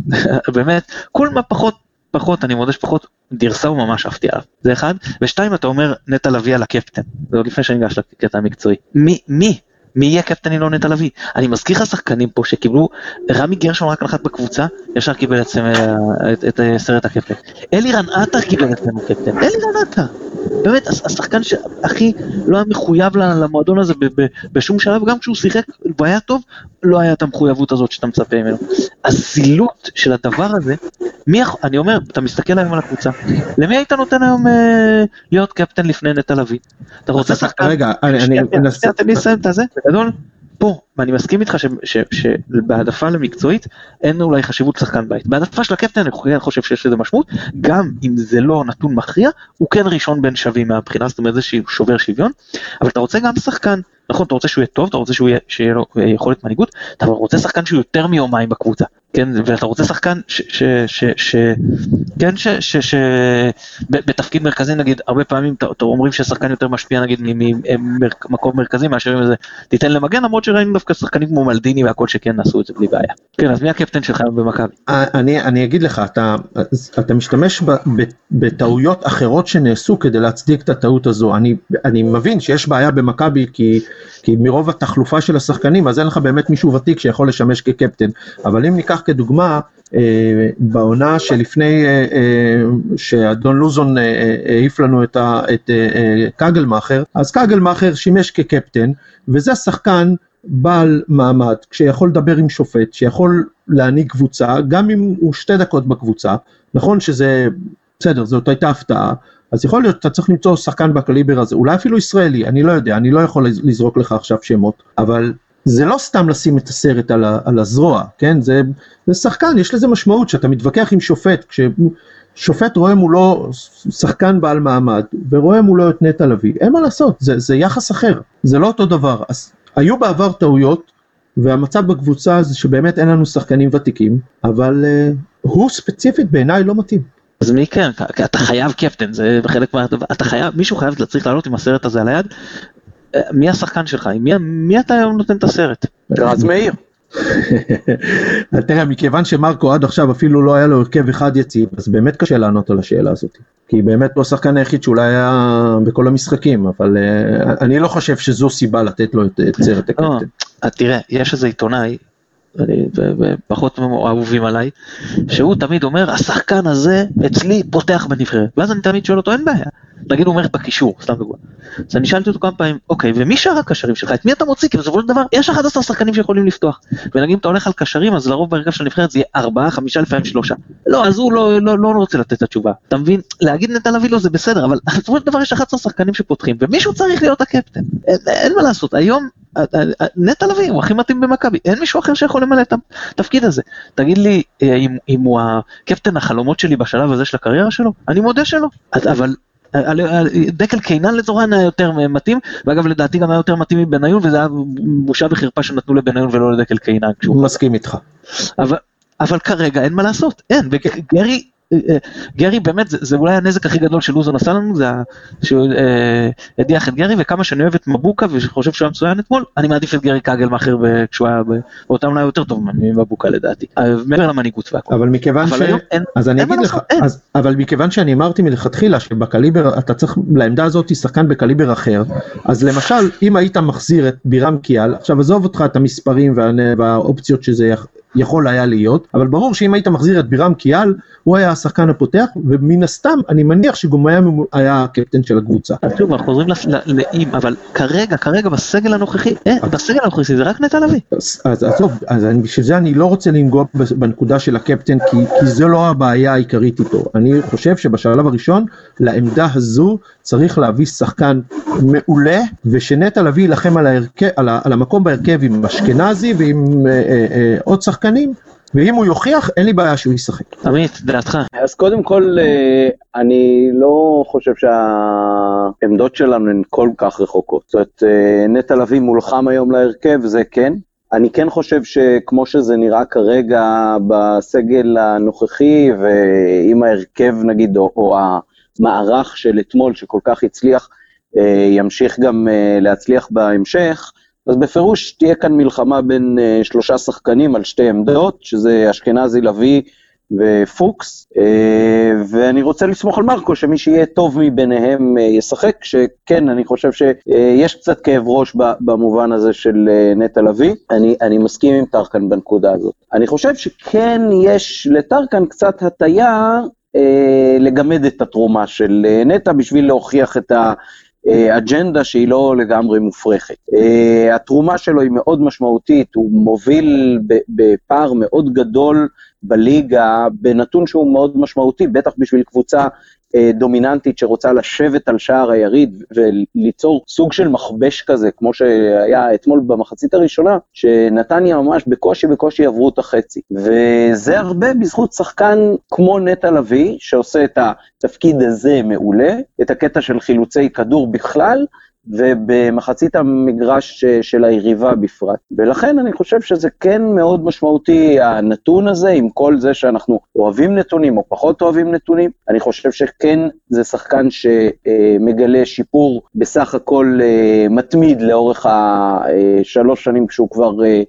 (laughs) באמת, כל מה פחות פחות, אני מודה שפחות, דירסאו ממש עפתי עליו, זה אחד, ושתיים אתה אומר נטע לביא על הקפטן, זה עוד לפני שאני אגש לקטע המקצועי, מי, מי, מי יהיה קפטן אם לא נטע לביא? אני מזכיר לך שחקנים פה שקיבלו, רמי גרשון רק נחת בקבוצה, ישר קיבל אה, את, את, את סרט הקפטן. אלירן עטר קיבל אצלנו קפטן, אלירן עטר. באמת, השחקן שהכי לא היה מחויב למועדון הזה בשום שלב, גם כשהוא שיחק והיה טוב, לא היה את המחויבות הזאת שאתה מצפה ממנו. הזילות של הדבר הזה, מי, אני אומר, אתה מסתכל היום על הקבוצה, למי היית נותן היום אה, להיות קפטן לפני נטע לביא? אתה רוצה שחקן? רגע, אני אנסה... תן לי לסיים את הזה, בגדול. פה, ואני מסכים איתך שבהעדפה למקצועית אין אולי חשיבות לשחקן בית. בהעדפה של הקפטן אני כן חושב שיש לזה משמעות, גם אם זה לא נתון מכריע, הוא כן ראשון בין שווים מהבחינה, זאת אומרת זה שובר שוויון, אבל אתה רוצה גם שחקן, נכון, אתה רוצה שהוא יהיה טוב, אתה רוצה שהוא יהיה, שיהיה לו יכולת מנהיגות, אתה רוצה שחקן שהוא יותר מיומיים בקבוצה, כן, ואתה רוצה שחקן ש... ש, ש, ש כן, ש... ש, ש בתפקיד מרכזי נגיד, הרבה פעמים אתה אומרים ששחקן יותר משפיע נגיד ממקום מרכזי מאשר אם זה תיתן למגן, למרות שראינו דווקא שחקנים כמו מלדיני והכל שכן עשו את זה בלי בעיה. כן, אז מי הקפטן שלך במכבי? אה, אני, אני אגיד לך, אתה, אתה משתמש ב, ב, בטעויות אחרות שנעשו כדי להצדיק את הטעות הזו. אני, אני מבין שיש בעיה במכבי כי, כי מרוב התחלופה של השחקנים, אז אין לך באמת מישהו ותיק שיכול לשמש כקפטן. אבל אם ניקח כדוגמה, אה, בעונה שלפני אה, אה, שאדון לוזון העיף לנו את, ה, את קגלמאכר, אז קגלמאכר שימש כקפטן, וזה שחקן בעל מעמד, שיכול לדבר עם שופט, שיכול להנהיג קבוצה, גם אם הוא שתי דקות בקבוצה, נכון שזה, בסדר, זאת הייתה הפתעה, אז יכול להיות שאתה צריך למצוא שחקן בקליבר הזה, אולי אפילו ישראלי, אני לא יודע, אני לא יכול לזרוק לך עכשיו שמות, אבל זה לא סתם לשים את הסרט על, ה, על הזרוע, כן? זה, זה שחקן, יש לזה משמעות שאתה מתווכח עם שופט, כששופט רואה מולו שחקן בעל מעמד, ורואה מולו את נטע לביא, אין מה לעשות, זה, זה יחס אחר, זה לא אותו דבר. אז היו בעבר טעויות, והמצב בקבוצה זה שבאמת אין לנו שחקנים ותיקים, אבל uh, הוא ספציפית בעיניי לא מתאים. אז מי כן, אתה חייב קפטן, זה חלק מה... אתה חייב, מישהו חייב, צריך לעלות עם הסרט הזה על היד, מי השחקן שלך? מי, מי אתה היום נותן את הסרט? רז מאיר. (laughs) תראה, מכיוון שמרקו עד עכשיו אפילו לא היה לו הרכב אחד יציב, אז באמת קשה לענות על השאלה הזאת. כי באמת הוא השחקן היחיד שאולי היה בכל המשחקים, אבל uh, אני לא חושב שזו סיבה לתת לו את, סרט הקפטן. לא, תראה, יש איזה עיתונאי, פחות אהובים עליי, שהוא תמיד אומר, השחקן הזה אצלי פותח בנבחרת. ואז אני תמיד שואל אותו, אין בעיה. נגיד הוא אומר בקישור, סתם דוגמא. אז אני שאלתי אותו כמה פעמים, אוקיי, ומי שאר הקשרים שלך? את מי אתה מוציא? כי בסופו של דבר יש 11 שחקנים שיכולים לפתוח. ונגיד אם אתה הולך על קשרים, אז לרוב בהרכב של הנבחרת זה יהיה 4, 5, לפעמים 3. לא, אז הוא לא, לא, לא רוצה לתת את התשובה. אתה מבין? להגיד נטע לביא לו זה בסדר, אבל (laughs) בסופו של דבר יש 11 שחקנים שפותחים, ומישהו צריך להיות הקפטן. אין, אין מה לעשות, היום אה, אה, נטע לביא הוא הכי מתאים במכבי, אין מישהו אחר שיכול למלא את התפקיד הזה. תגיד לי אה, אם, אם הוא הקפטן החלומות שלי בשלב הזה של הקריירה שלו? אני מודה שלא, אבל דקל קינן לצורך היה יותר מתאים, ואגב לדעתי גם היה יותר מתאים מבניון, וזה היה בושה וחרפה שנתנו לבניון ולא לדקל קינן. מסכים איתך. אבל, אבל כרגע אין מה לעשות, אין, וגרי אה, גרי באמת זה, זה אולי הנזק הכי גדול שלוזון עשה לנו זה שהוא אה, הדיח את גרי וכמה שאני אוהב את מבוקה וחושב שהוא היה מצוין אתמול אני מעדיף את גרי כגלמאכר כשהוא היה באותם אולי יותר טוב ממבוקה לדעתי אה, מעבר למנהיגות והכל. אבל מכיוון ש... אין, אז אני אגיד לך, אז, אבל מכיוון שאני אמרתי מלכתחילה שבקליבר אתה צריך לעמדה הזאת שחקן בקליבר אחר אז למשל אם היית מחזיר את בירם קיאל עכשיו עזוב אותך את המספרים וה, והאופציות שזה יכול היה להיות, אבל ברור שאם היית מחזיר את בירם קיאל, הוא היה השחקן הפותח, ומן הסתם, אני מניח שגם היה, היה הקפטן של הקבוצה. שוב, אנחנו חוזרים לאם, אבל כרגע, כרגע בסגל הנוכחי, אה, בסגל הנוכחי זה רק נטע לביא. אז עזוב, אז בשביל זה אני לא רוצה לנגוע בנקודה של הקפטן, כי, כי זו לא הבעיה העיקרית איתו. אני חושב שבשלב הראשון, לעמדה הזו צריך להביא שחקן מעולה, ושנטע לביא יילחם על, על, על המקום בהרכב עם אשכנזי ועם אה, אה, אה, עוד שחקן. שחקנים, ואם הוא יוכיח, אין לי בעיה שהוא ישחק. עמית, דעתך. אז קודם כל, אה, אני לא חושב שהעמדות שלנו הן כל כך רחוקות. זאת אומרת, אה, נטע לביא מולחם היום להרכב, זה כן. אני כן חושב שכמו שזה נראה כרגע בסגל הנוכחי, ועם ההרכב נגיד, או, או המערך של אתמול שכל כך הצליח, אה, ימשיך גם להצליח בהמשך, אז בפירוש תהיה כאן מלחמה בין uh, שלושה שחקנים על שתי עמדות, שזה אשכנזי, לביא ופוקס, uh, ואני רוצה לסמוך על מרקו, שמי שיהיה טוב מביניהם uh, ישחק, שכן, אני חושב שיש uh, קצת כאב ראש במובן הזה של uh, נטע לביא, אני, אני מסכים עם טרקן בנקודה הזאת. אני חושב שכן יש לטרקן קצת הטיה uh, לגמד את התרומה של uh, נטע בשביל להוכיח את ה... אה, אג'נדה שהיא לא לגמרי מופרכת. אה, התרומה שלו היא מאוד משמעותית, הוא מוביל בפער מאוד גדול בליגה, בנתון שהוא מאוד משמעותי, בטח בשביל קבוצה דומיננטית שרוצה לשבת על שער היריד וליצור סוג של מכבש כזה, כמו שהיה אתמול במחצית הראשונה, שנתניה ממש בקושי בקושי עברו את החצי. וזה הרבה בזכות שחקן כמו נטע לביא, שעושה את התפקיד הזה מעולה, את הקטע של חילוצי כדור בכלל, ובמחצית המגרש של היריבה בפרט. ולכן אני חושב שזה כן מאוד משמעותי, הנתון הזה, עם כל זה שאנחנו אוהבים נתונים או פחות אוהבים נתונים, אני חושב שכן זה שחקן שמגלה שיפור בסך הכל אה, מתמיד לאורך השלוש שנים כשהוא כבר אה, אה,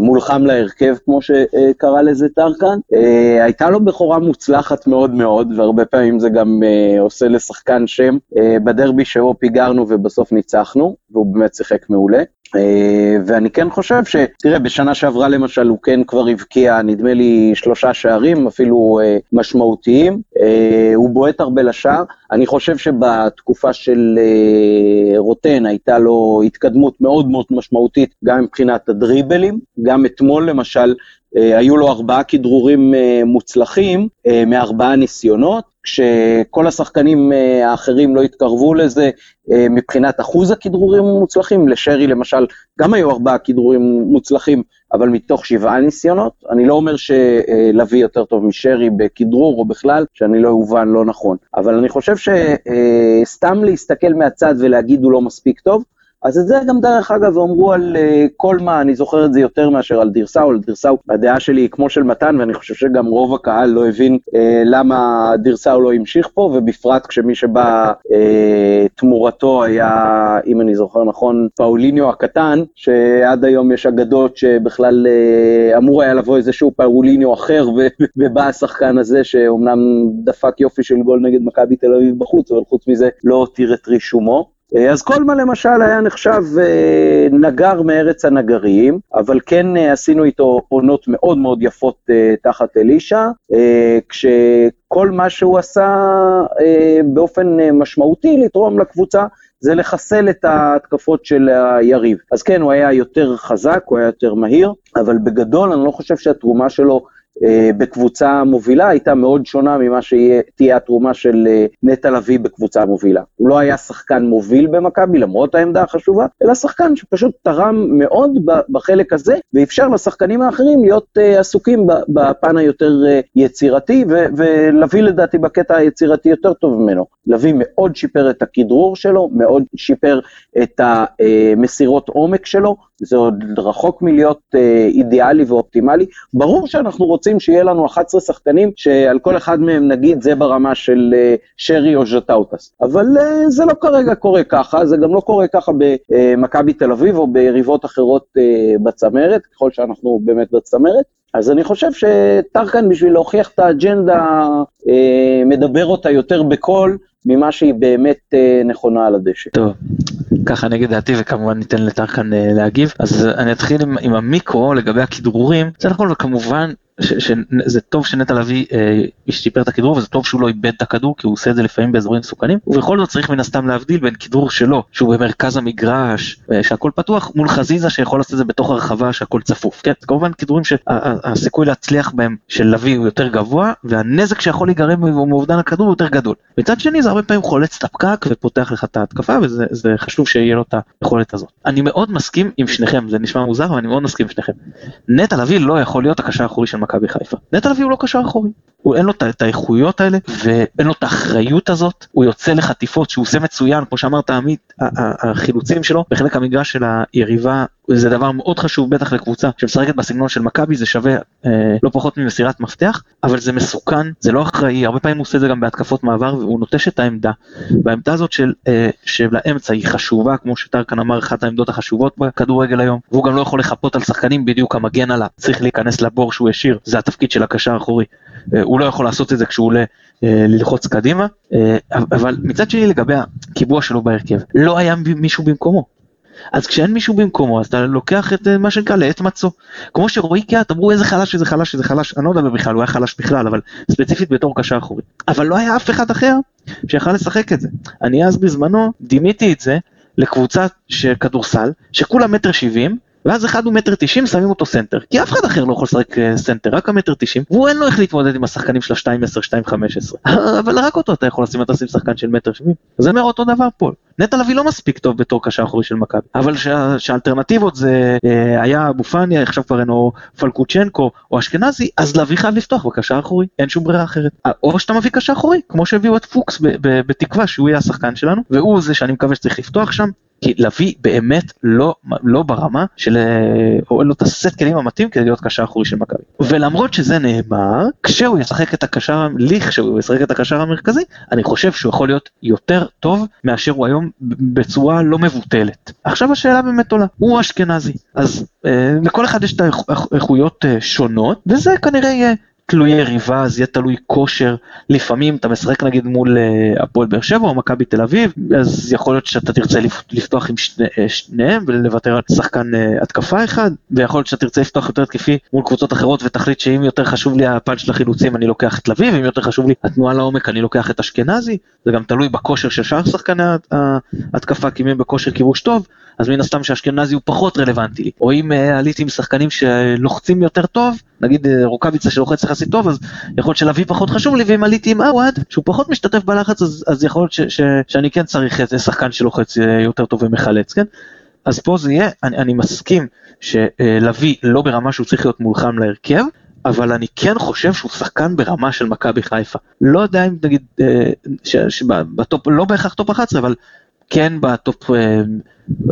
מולחם להרכב, כמו שקרא לזה טרקן. אה, הייתה לו בכורה מוצלחת מאוד מאוד, והרבה פעמים זה גם אה, עושה לשחקן שם בדרבי שבו פיגרנו ובסוף ניצחנו, והוא באמת שיחק מעולה. ואני כן חושב ש... תראה, בשנה שעברה למשל הוא כן כבר הבקיע, נדמה לי, שלושה שערים, אפילו משמעותיים. הוא בועט הרבה לשער. אני חושב שבתקופה של רוטן הייתה לו התקדמות מאוד מאוד משמעותית, גם מבחינת הדריבלים, גם אתמול למשל, אה, היו לו ארבעה כדרורים אה, מוצלחים אה, מארבעה ניסיונות, כשכל השחקנים האחרים לא התקרבו לזה מבחינת אחוז הכדרורים המוצלחים, לשרי למשל גם היו ארבעה כדרורים מוצלחים, אבל מתוך שבעה ניסיונות. אני לא אומר שלוי יותר טוב משרי בכדרור או בכלל, שאני לא אובן לא נכון, אבל אני חושב שסתם להסתכל מהצד ולהגיד הוא לא מספיק טוב, אז את זה גם דרך אגב אמרו על uh, כל מה, אני זוכר את זה יותר מאשר על דירסאו, על דירסאו, הדעה שלי היא כמו של מתן, ואני חושב שגם רוב הקהל לא הבין uh, למה דירסאו לא המשיך פה, ובפרט כשמי שבא uh, תמורתו היה, אם אני זוכר נכון, פאוליניו הקטן, שעד היום יש אגדות שבכלל uh, אמור היה לבוא איזשהו פאוליניו אחר, ובא השחקן הזה שאומנם דפק יופי של גול נגד מכבי תל אביב בחוץ, אבל חוץ מזה לא הותיר את רישומו. אז קולמה למשל היה נחשב נגר מארץ הנגרים, אבל כן עשינו איתו עונות מאוד מאוד יפות תחת אלישע, כשכל מה שהוא עשה באופן משמעותי לתרום לקבוצה זה לחסל את ההתקפות של היריב. אז כן, הוא היה יותר חזק, הוא היה יותר מהיר, אבל בגדול אני לא חושב שהתרומה שלו אה, בקבוצה מובילה הייתה מאוד שונה ממה שתהיה התרומה של אה, נטע לביא בקבוצה מובילה. הוא לא היה שחקן מוביל במכבי למרות העמדה החשובה, אלא שחקן שפשוט תרם מאוד בחלק הזה, ואפשר לשחקנים האחרים להיות אה, עסוקים בפן היותר יצירתי, ולביא לדעתי בקטע היצירתי יותר טוב ממנו. לביא מאוד שיפר את הכדרור שלו, מאוד שיפר את המסירות עומק שלו, זה עוד רחוק מלהיות אידיאלי ואופטימלי. ברור שאנחנו רוצים שיהיה לנו 11 שחקנים שעל כל אחד מהם נגיד זה ברמה של uh, שרי או ז'טאוטס. אבל uh, זה לא כרגע קורה ככה, זה גם לא קורה ככה במכבי תל אביב או ביריבות אחרות uh, בצמרת, ככל שאנחנו באמת בצמרת. אז אני חושב שטרקן בשביל להוכיח את האג'נדה אה, מדבר אותה יותר בקול ממה שהיא באמת אה, נכונה על הדשא. טוב, ככה אגיד דעתי וכמובן ניתן לטרקן אה, להגיב. אז אני אתחיל עם, עם המיקרו לגבי הכדרורים. זה נכון וכמובן שזה טוב שנטע לביא אה, שיפר את הכדרור וזה טוב שהוא לא איבד את הכדור כי הוא עושה את זה לפעמים באזורים מסוכנים ובכל זאת צריך מן הסתם להבדיל בין כדרור שלו שהוא במרכז המגרש אה, שהכל פתוח מול חזיזה שיכול לעשות את זה בתוך הרחבה שהכל צפוף כן? כמובן כדרורים שהסיכוי להצליח בהם של לביא הוא יותר גבוה והנזק שיכול להיגרם מאובדן הכדור הוא יותר גדול. מצד שני זה הרבה פעמים חולץ את הפקק ופותח לך את ההתקפה וזה חשוב שיהיה לו את היכולת הזאת. אני מאוד מסכים עם שניכם זה נשמע מוזר אבל אני מאוד מסכים עם שניכם. נטע לביא לא יכול להיות הקשר האחורי של מכבי חיפה. נטע לביא הוא לא קשר אחורי. הוא אין לו את האיכויות האלה ואין לו את האחריות הזאת, הוא יוצא לחטיפות שהוא עושה מצוין, כמו שאמרת עמית, החילוצים שלו בחלק המגרש של היריבה זה דבר מאוד חשוב בטח לקבוצה שמשחקת בסגנון של מכבי זה שווה אה, לא פחות ממסירת מפתח אבל זה מסוכן זה לא אחראי הרבה פעמים הוא עושה את זה גם בהתקפות מעבר והוא נוטש את העמדה. והעמדה הזאת של, אה, של האמצע היא חשובה כמו שטרקן אמר אחת העמדות החשובות בכדורגל היום והוא גם לא יכול לחפות על שחקנים בדיוק המגן עליו צריך להיכנס לבור שהוא השאיר זה התפקיד של הקשר האחורי. אה, הוא לא יכול לעשות את זה כשהוא עולה אה, ללחוץ קדימה אה, אבל מצד שני לגבי הקיבוע שלו בהרכב לא היה מישהו במקומו אז כשאין מישהו במקומו אז אתה לוקח את מה שנקרא לעת מצו. כמו שרועי קיאט אמרו איזה חלש איזה חלש איזה חלש, אני לא יודע בכלל, הוא היה חלש בכלל, אבל ספציפית בתור קשר אחורי. אבל לא היה אף אחד אחר שיכל לשחק את זה. אני אז בזמנו דימיתי את זה לקבוצה של כדורסל, שכולה מטר שבעים, ואז אחד הוא מטר תשעים שמים אותו סנטר, כי אף אחד אחר לא יכול לשחק אה, סנטר, רק המטר תשעים, והוא אין לו איך להתמודד עם השחקנים של השתיים עשר, שתיים חמש עשר, (laughs) אבל רק אותו אתה יכול לשים, אתה שים שחקן של מטר שבעים, זה אומר אותו דבר פה, נטע לביא לא מספיק טוב בתור קשר אחורי של מכבי, אבל שהאלטרנטיבות זה אה, היה אבו פאניה, עכשיו כבר אין או פלקוצ'נקו או אשכנזי, אז לביא חייב לפתוח בקשר אחורי, אין שום ברירה אחרת, או שאתה מביא קשר אחורי, כמו שהביאו את פוקס בתקווה שהוא יהיה השחקן שלנו, והוא זה שאני מקווה שצריך לפתוח שם, כי לביא באמת לא, לא ברמה של, אה, או אין לו את הסט כלים המתאים כדי להיות קשר אחורי של מכבי. ולמרות שזה נאמר, כשהוא ישחק את הקשר, לכשהוא ישחק את הקשר המרכזי, אני חושב שהוא יכול להיות יותר טוב מאשר הוא היום בצורה לא מבוטלת. עכשיו השאלה באמת עולה, הוא אשכנזי, אז אה, לכל אחד יש את האיכויות אה, שונות, וזה כנראה יהיה תלוי יריבה, אז יהיה תלוי כושר. לפעמים אתה משחק נגיד מול אה, הפועל באר שבע או מכבי תל אביב, אז יכול להיות שאתה תרצה לפתוח עם שני, אה, שניהם ולוותר על שחקן אה, התקפה אחד, ויכול להיות שאתה תרצה לפתוח יותר התקפי מול קבוצות אחרות ותחליט שאם יותר חשוב לי הפן של החילוצים אני לוקח את לביא, ואם יותר חשוב לי התנועה לעומק אני לוקח את אשכנזי, זה גם תלוי בכושר של שאר שחקני ההתקפה, כי אם הם בכושר כיבוש טוב, אז מן הסתם שאשכנזי הוא פחות רלוונטי לי. או אם עליתי עם שחקנים שלוחצים יותר טוב, נגיד uh, רוקאביצה שלוחץ יחסית טוב, אז יכול להיות שלוי פחות חשוב לי, ואם עליתי עם עווד, שהוא פחות משתתף בלחץ, אז, אז יכול להיות ש, ש, שאני כן צריך איזה שחקן שלוחץ uh, יותר טוב ומחלץ, כן? אז פה זה יהיה, אני, אני מסכים שלוי לא ברמה שהוא צריך להיות מולחם להרכב, אבל אני כן חושב שהוא שחקן ברמה של מכבי חיפה. לא יודע אם נגיד, שב top, לא בהכרח top 11, אבל כן ב top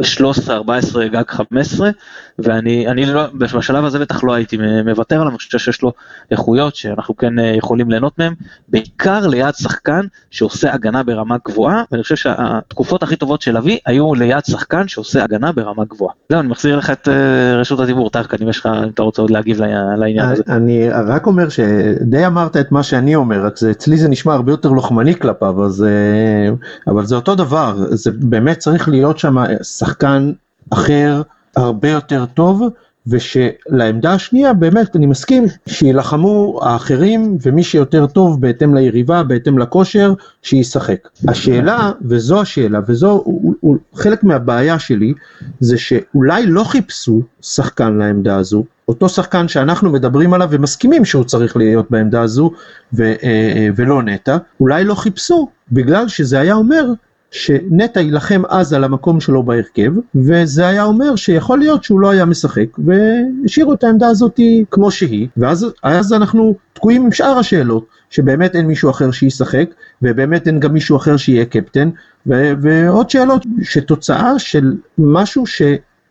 13, 14, גג 15, ואני אני לא, בשלב הזה בטח לא הייתי מוותר עליו, אני חושב שיש לו איכויות שאנחנו כן אה, יכולים ליהנות מהם, בעיקר ליד שחקן שעושה הגנה ברמה גבוהה, ואני חושב שהתקופות הכי טובות של אבי היו ליד שחקן שעושה הגנה ברמה גבוהה. זהו, אני מחזיר לך את אה, רשות הדיבור, טרקן, אם יש לך, אם אתה רוצה עוד להגיב לעניין הזה. אני רק אומר שדי אמרת את מה שאני אומר, רק אצלי זה נשמע הרבה יותר לוחמני כלפיו, אז, אה, אבל זה אותו דבר, זה באמת צריך להיות שם שחקן אחר הרבה יותר טוב. ושלעמדה השנייה באמת אני מסכים שיילחמו האחרים ומי שיותר טוב בהתאם ליריבה בהתאם לכושר שישחק. השאלה וזו השאלה וזו הוא, הוא, חלק מהבעיה שלי זה שאולי לא חיפשו שחקן לעמדה הזו אותו שחקן שאנחנו מדברים עליו ומסכימים שהוא צריך להיות בעמדה הזו ו, אה, אה, ולא נטע אולי לא חיפשו בגלל שזה היה אומר שנטע יילחם אז על המקום שלו בהרכב, וזה היה אומר שיכול להיות שהוא לא היה משחק, והשאירו את העמדה הזאת כמו שהיא, ואז אנחנו תקועים עם שאר השאלות, שבאמת אין מישהו אחר שישחק, ובאמת אין גם מישהו אחר שיהיה קפטן, ועוד שאלות שתוצאה של משהו ש...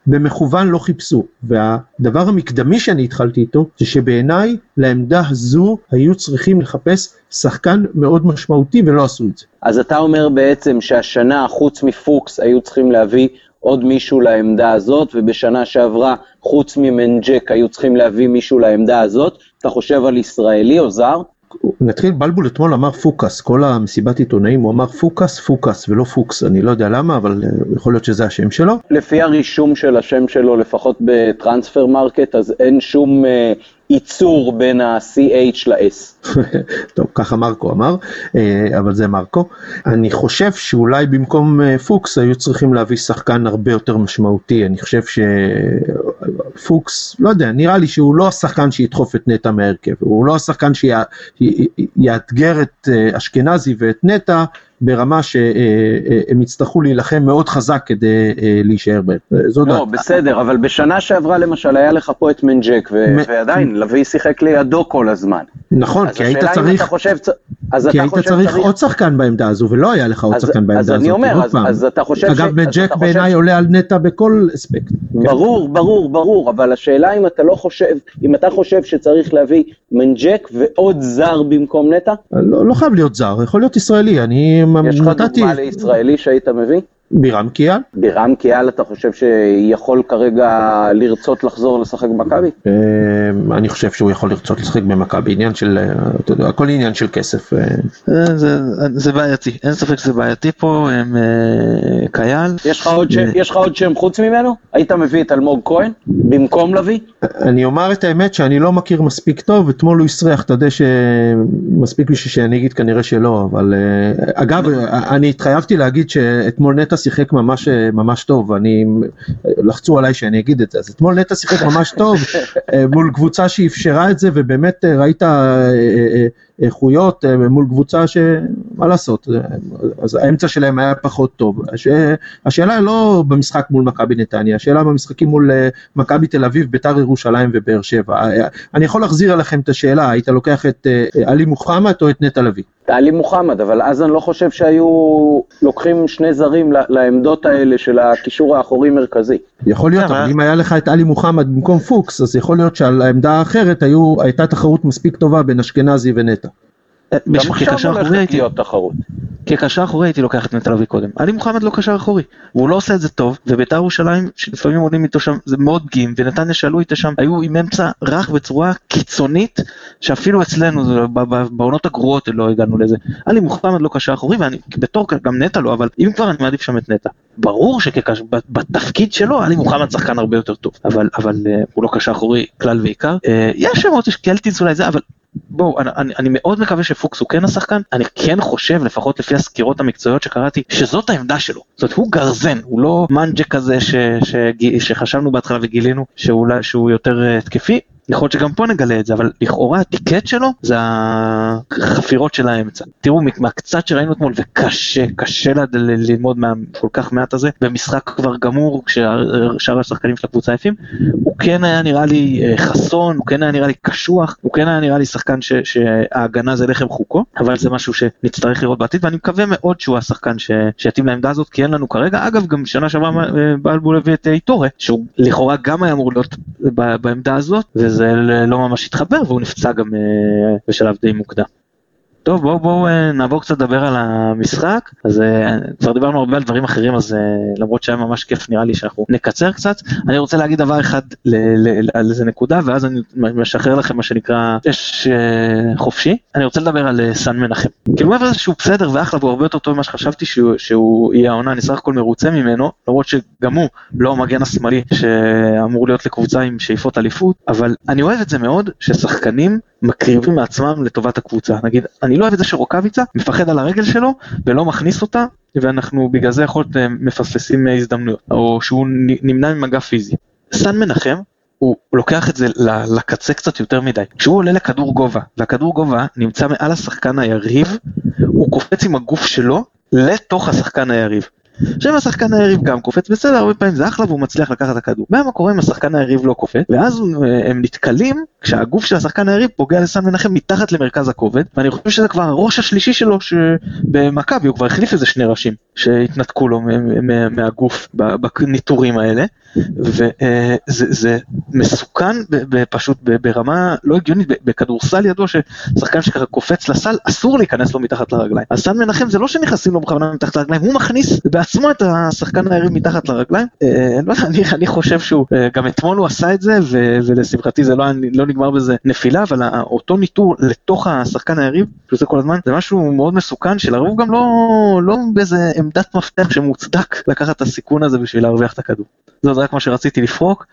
במכוון לא חיפשו, והדבר המקדמי שאני התחלתי איתו זה שבעיניי לעמדה הזו היו צריכים לחפש שחקן מאוד משמעותי ולא עשו את זה. אז אתה אומר בעצם שהשנה חוץ מפוקס היו צריכים להביא עוד מישהו לעמדה הזאת, ובשנה שעברה חוץ ממנג'ק היו צריכים להביא מישהו לעמדה הזאת, אתה חושב על ישראלי או זר? נתחיל, בלבול אתמול אמר פוקס, כל המסיבת עיתונאים הוא אמר פוקס, פוקס ולא פוקס, אני לא יודע למה, אבל אה, יכול להיות שזה השם שלו. לפי הרישום של השם שלו, לפחות בטרנספר מרקט, אז אין שום אה, E צור בין ה-CH ל-S. (laughs) טוב, ככה מרקו אמר, אה, אבל זה מרקו. אני חושב שאולי במקום אה, פוקס היו צריכים להביא שחקן הרבה יותר משמעותי, אני חושב שפוקס, לא יודע, נראה לי שהוא לא השחקן שידחוף את נטע מהרכב, הוא לא השחקן שיאתגר את אה, אשכנזי ואת נטע. ברמה שהם יצטרכו להילחם מאוד חזק כדי להישאר בהם. לא, בסדר, אבל בשנה שעברה למשל היה לך פה את מנג'ק, ועדיין, לביא שיחק לידו כל הזמן. נכון, כי היית צריך, חושב, כי היית צריך עוד שחקן בעמדה הזו, ולא היה לך עוד שחקן בעמדה הזו. אז אני אומר, אז אתה חושב ש... אגב, מנג'ק בעיניי עולה על נטע בכל אספקט. ברור, ברור, ברור, אבל השאלה אם אתה לא חושב, אם אתה חושב שצריך להביא מנג'ק ועוד זר במקום נטע? לא, לא חייב להיות זר, יכול להיות ישראלי, אני. יש לך דוגמה לישראלי שהיית מביא? בירם כיאל? בירם כיאל אתה חושב שיכול כרגע לרצות לחזור לשחק במכבי? אמ, אני חושב שהוא יכול לרצות לשחק במכבי, עניין של, אתה יודע, הכל עניין של כסף. אה. אה, זה בעייתי, אין ספק שזה בעייתי פה, הם אה, קיאל. יש לך עוד שם חוץ ממנו? היית מביא את אלמוג כהן במקום לביא? אני אומר את האמת שאני לא מכיר מספיק טוב, אתמול הוא הסריח את הדשא מספיק בשביל שאני אגיד כנראה שלא, אבל אגב, אני התחייבתי להגיד שאתמול נטע שיחק ממש ממש טוב, אני, לחצו עליי שאני אגיד את זה, אז אתמול נטע שיחק ממש טוב אה, מול קבוצה שאפשרה את זה ובאמת אה, ראית אה, איכויות מול קבוצה שמה לעשות, אז האמצע שלהם היה פחות טוב. הש... השאלה לא במשחק מול מכבי נתניה, השאלה במשחקים מול מכבי תל אביב, ביתר ירושלים ובאר שבע. אני יכול להחזיר אליכם את השאלה, היית לוקח את עלי מוחמד או את נטע לביא? עלי מוחמד, אבל אז אני לא חושב שהיו לוקחים שני זרים לעמדות האלה של הקישור האחורי מרכזי. יכול להיות, אבל אם היה לך את עלי מוחמד במקום פוקס, אז יכול להיות שעל העמדה האחרת הייתה תחרות מספיק טובה בין אשכנזי ונטע. גם עכשיו הולכת להיות תחרות. כקשר אחורי הייתי לוקח את נטע לביא קודם. עלי מוחמד לא קשר אחורי, והוא לא עושה את זה טוב, וביתר ירושלים שלפעמים עולים איתו שם זה מאוד פגיעים, ונתניה שעלו איתו שם היו עם אמצע רך בצורה קיצונית, שאפילו אצלנו בעונות הגרועות לא הגענו לזה. עלי מוחמד לא קשר אחורי, ואני בתור גם נטע לא, אבל אם כבר אני מעדיף שם את נטע. ברור שבתפקיד שלו עלי מוחמד שחקן הרבה יותר טוב, אבל, אבל uh, הוא לא קשר אחורי כלל ועיקר. Uh, יש שם עוד קלטינס אולי זה, אבל בואו, אני, אני, אני מאוד מקווה שפוקס הוא כן השחקן, אני כן חושב, לפחות לפי הסקירות המקצועיות שקראתי, שזאת העמדה שלו. זאת אומרת, הוא גרזן, הוא לא מנג'ה כזה ש, ש, ש, שחשבנו בהתחלה וגילינו שאולי, שהוא יותר התקפי. יכול להיות שגם פה נגלה את זה, אבל לכאורה הטיקט שלו זה החפירות של האמצע. תראו, מהקצת שראינו אתמול, וקשה, קשה ללמוד מהכל כך מעט הזה, במשחק כבר גמור, כששאר השחקנים של הקבוצה יפים, הוא כן היה נראה לי אה, חסון, הוא כן היה נראה לי קשוח, הוא כן היה נראה לי שחקן ש- שההגנה זה לחם חוקו, אבל זה משהו שנצטרך לראות בעתיד, ואני מקווה מאוד שהוא השחקן ש- שיתאים לעמדה הזאת, כי אין לנו כרגע, אגב, גם שנה שעברה אה, בלבול הביא את איטורה, שהוא לכאורה גם היה אמור להיות בעמדה הזאת, וזה לא ממש התחבר, והוא נפצע גם אה, בשלב די מוקדם. טוב בואו בואו אה, נעבור קצת לדבר על המשחק. אז אה, כבר דיברנו הרבה על דברים אחרים אז אה, למרות שהיה ממש כיף נראה לי שאנחנו נקצר קצת. אני רוצה להגיד דבר אחד על איזה נקודה ואז אני משחרר לכם מה שנקרא אש חופשי. אני רוצה לדבר על סן מנחם. כאילו מעבר שהוא בסדר ואחלה והוא הרבה יותר טוב ממה שחשבתי שהוא, שהוא יהיה העונה אני סך הכל מרוצה ממנו למרות שגם הוא לא המגן השמאלי שאמור להיות לקבוצה עם שאיפות אליפות. אבל אני אוהב את זה מאוד ששחקנים מקריבים מעצמם לטובת הקבוצה נגיד אני לא אוהב את זה שרוקאביצה מפחד על הרגל שלו ולא מכניס אותה ואנחנו בגלל זה יכול להיות אה, מפספסים אה, הזדמנויות או שהוא נמנע ממגע פיזי. סן מנחם הוא לוקח את זה לקצה קצת יותר מדי כשהוא עולה לכדור גובה והכדור גובה נמצא מעל השחקן היריב הוא קופץ עם הגוף שלו לתוך השחקן היריב. עכשיו השחקן היריב גם קופץ בסדר הרבה פעמים זה אחלה והוא מצליח לקחת את הכדור. מה קורה אם השחקן היריב לא קופץ ואז אה, הם נתקלים כשהגוף של השחקן היריב פוגע לסן מנחם מתחת למרכז הכובד ואני חושב שזה כבר הראש השלישי שלו שבמכבי הוא כבר החליף איזה שני ראשים שהתנתקו לו מהגוף בניטורים האלה וזה מסוכן פשוט ברמה לא הגיונית בכדורסל ידוע ששחקן שככה קופץ לסל אסור להיכנס לו מתחת לרגליים אז סן מנחם זה לא שנכנסים לו בכוונה מתחת לרגליים הוא מכניס בעצמו את השחקן היריב מתחת לרגליים אה, לא אני, חושב שהוא אה, גם אתמול הוא עשה את זה ולשמחתי זה לא, לא נגמר בזה נפילה אבל אותו ניטור לתוך השחקן היריב שזה כל הזמן זה משהו מאוד מסוכן שלרוב גם לא לא באיזה עמדת מפתח שמוצדק לקחת את הסיכון הזה בשביל להרוויח את הכדור. זה רק מה שרציתי לפרוק.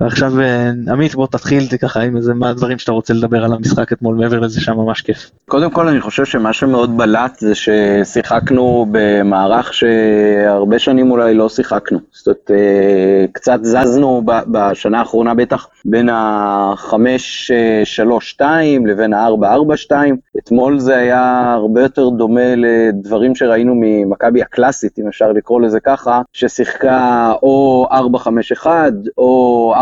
ועכשיו אה, עמית בוא תתחיל ככה עם איזה מה הדברים שאתה רוצה לדבר על המשחק אתמול מעבר לזה שהיה ממש כיף. קודם כל אני חושב שמה שמאוד בלט זה ששיחקנו במערך שהרבה שנים אולי לא שיחקנו. זאת אומרת, אה, קצת זזנו בשנה האחרונה בטח בין ה-5-3-2 לבין ה-4-4-2. אתמול זה היה הרבה יותר דומה לדברים שראינו ממכבי הקלאסית, אם אפשר לקרוא לזה ככה, ששיחקה או 4-5-1 או 4-3-3,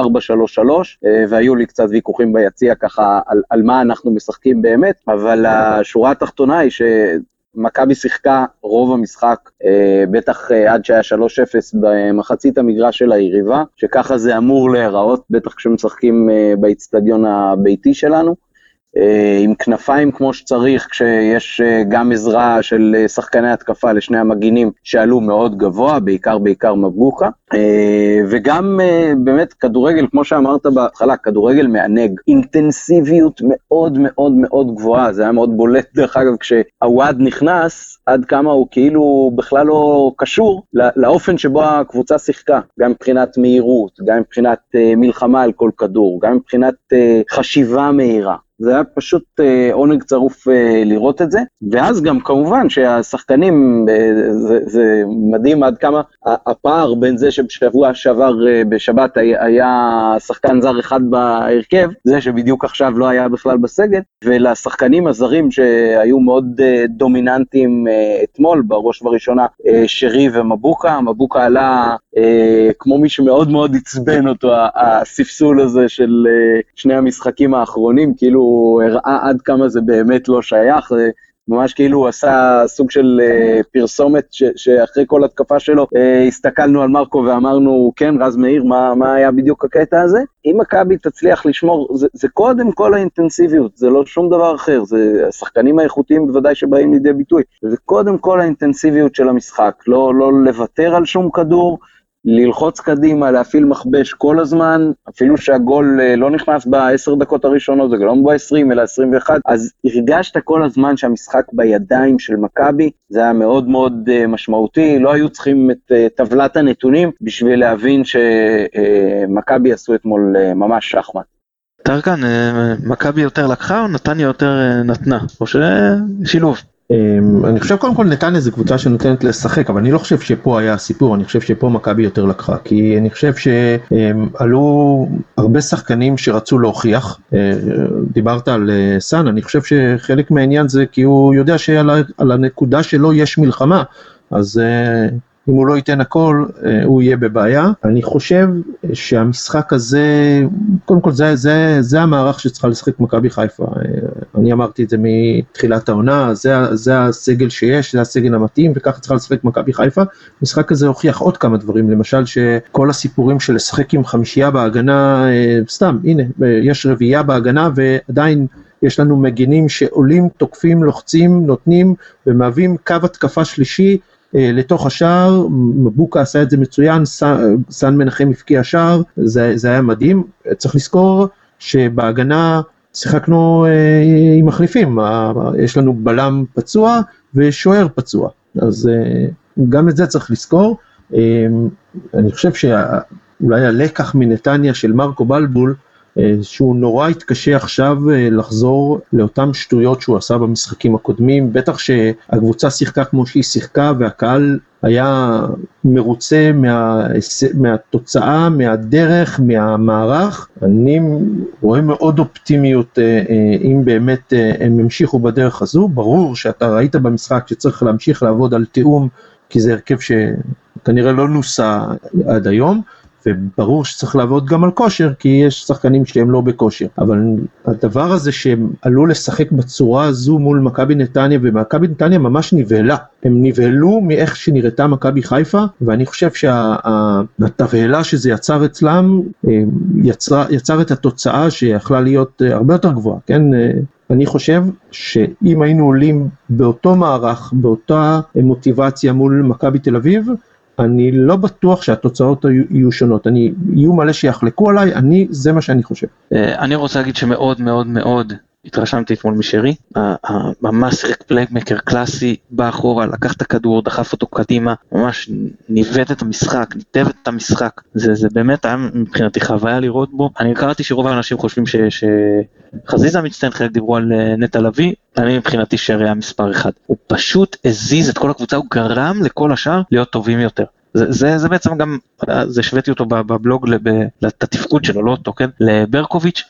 אה, והיו לי קצת ויכוחים ביציע ככה על, על מה אנחנו משחקים באמת, אבל השורה התחתונה היא ש... מכבי שיחקה רוב המשחק, אה, בטח אה, עד שהיה 3-0 במחצית המגרש של היריבה, שככה זה אמור להיראות, בטח כשמשחקים אה, באיצטדיון הביתי שלנו. אה, עם כנפיים כמו שצריך, כשיש אה, גם עזרה של אה, שחקני התקפה לשני המגינים שעלו מאוד גבוה, בעיקר בעיקר מבוקה, וגם באמת כדורגל, כמו שאמרת בהתחלה, כדורגל מענג, אינטנסיביות מאוד מאוד מאוד גבוהה, זה היה מאוד בולט דרך אגב כשהוואד נכנס, עד כמה הוא כאילו בכלל לא קשור לא- לאופן שבו הקבוצה שיחקה, גם מבחינת מהירות, גם מבחינת מלחמה על כל כדור, גם מבחינת חשיבה מהירה. זה היה פשוט אה, עונג צרוף אה, לראות את זה, ואז גם כמובן שהשחקנים, אה, זה, זה מדהים עד כמה הפער בין זה שבשבוע שעבר אה, בשבת היה, שחקן זר אחד בהרכב, זה שבדיוק עכשיו לא היה בכלל בסגל, ולשחקנים הזרים שהיו מאוד אה, דומיננטיים אה, אתמול, בראש ובראשונה אה, שרי ומבוקה, מבוקה עלה אה, כמו מי שמאוד מאוד עצבן אותו, הספסול הזה של אה, שני המשחקים האחרונים, כאילו הוא הראה עד כמה זה באמת לא שייך, זה ממש כאילו הוא עשה סוג של אה, פרסומת ש, שאחרי כל התקפה שלו אה, הסתכלנו על מרקו ואמרנו, כן, רז מאיר, מה, מה היה בדיוק הקטע הזה? אם מכבי תצליח לשמור, זה, זה קודם כל האינטנסיביות, זה לא שום דבר אחר, זה השחקנים האיכותיים בוודאי שבאים לידי ביטוי, זה קודם כל האינטנסיביות של המשחק, לא, לא לוותר על שום כדור, ללחוץ קדימה, להפעיל מכבש כל הזמן, אפילו שהגול אה, לא נכנס בעשר דקות הראשונות, זה לא ב-20 אלא 21, אז הרגשת כל הזמן שהמשחק בידיים של מכבי, זה היה מאוד מאוד אה, משמעותי, לא היו צריכים את אה, טבלת הנתונים בשביל להבין שמכבי עשו אתמול ממש שחמט. טרקן, מכבי יותר לקחה או נתניה יותר נתנה? או ששילוב? אמ, אני חושב קודם כל נתניה זה קבוצה שנותנת לשחק אבל אני לא חושב שפה היה הסיפור אני חושב שפה מכבי יותר לקחה כי אני חושב שעלו הרבה שחקנים שרצו להוכיח. אה, דיברת על אה, סאן אני חושב שחלק מהעניין זה כי הוא יודע שעל הנקודה שלו יש מלחמה אז אה, אם הוא לא ייתן הכל, אה, הוא יהיה בבעיה. אני חושב שהמשחק הזה, קודם כל זה, זה, זה המערך שצריכה לשחק מכבי חיפה. אה, אני אמרתי את זה מתחילת העונה, זה, זה הסגל שיש, זה הסגל המתאים, וככה צריכה לשחק מכבי חיפה. המשחק הזה הוכיח עוד כמה דברים, למשל שכל הסיפורים של לשחק עם חמישייה בהגנה, אה, סתם, הנה, יש רביעייה בהגנה ועדיין... יש לנו מגינים שעולים, תוקפים, לוחצים, נותנים ומהווים קו התקפה שלישי לתוך השער, מבוקה עשה את זה מצוין, סן מנחם הבקיע שער, זה, זה היה מדהים, צריך לזכור שבהגנה שיחקנו אה, עם מחליפים, יש לנו בלם פצוע ושוער פצוע, אז אה, גם את זה צריך לזכור. אני חושב שאולי הלקח מנתניה של מרקו בלבול אה, שהוא נורא התקשה עכשיו אה, לחזור לאותן שטויות שהוא עשה במשחקים הקודמים, בטח שהקבוצה שיחקה כמו שהיא שיחקה והקהל היה מרוצה מה, מהתוצאה, מהדרך, מהמערך. אני רואה מאוד אופטימיות אה, אם באמת הם ימשיכו בדרך הזו. ברור שאתה ראית במשחק שצריך להמשיך לעבוד על תיאום, כי זה הרכב שכנראה לא נוסה עד היום. וברור שצריך לעבוד גם על כושר, כי יש שחקנים שהם לא בכושר. אבל הדבר הזה שהם עלו לשחק בצורה הזו מול מכבי נתניה, ומכבי נתניה ממש נבהלה. הם נבהלו מאיך שנראתה מכבי חיפה, ואני חושב שהתבהלה שזה יצר אצלם, אה, יצר, יצר את התוצאה שיכלה להיות אה, הרבה יותר גבוהה, כן? אה, אני חושב שאם היינו עולים באותו מערך, באותה מוטיבציה מול מכבי תל אביב, אני לא בטוח שהתוצאות יהיו שונות, אני, יהיו מלא שיחלקו עליי, אני, זה מה שאני חושב. אה, אני רוצה להגיד שמאוד מאוד מאוד התרשמתי אתמול משרי, ממש שיחק playmaker קלאסי, בא אחורה, לקח את הכדור, דחף אותו קדימה, ממש ניווט את המשחק, ניתב את המשחק, זה, זה באמת היה מבחינתי חוויה לראות בו. אני קראתי שרוב האנשים חושבים שחזיזה מצטיין, חלק דיברו על אה, נטע לביא, אני מבחינתי שרי היה מספר אחד. הוא פשוט הזיז את כל הקבוצה, הוא גרם לכל השאר להיות טובים יותר. זה, זה, זה בעצם גם, זה השוויתי אותו בבלוג לתפקוד שלו, לא אותו, כן? לברקוביץ',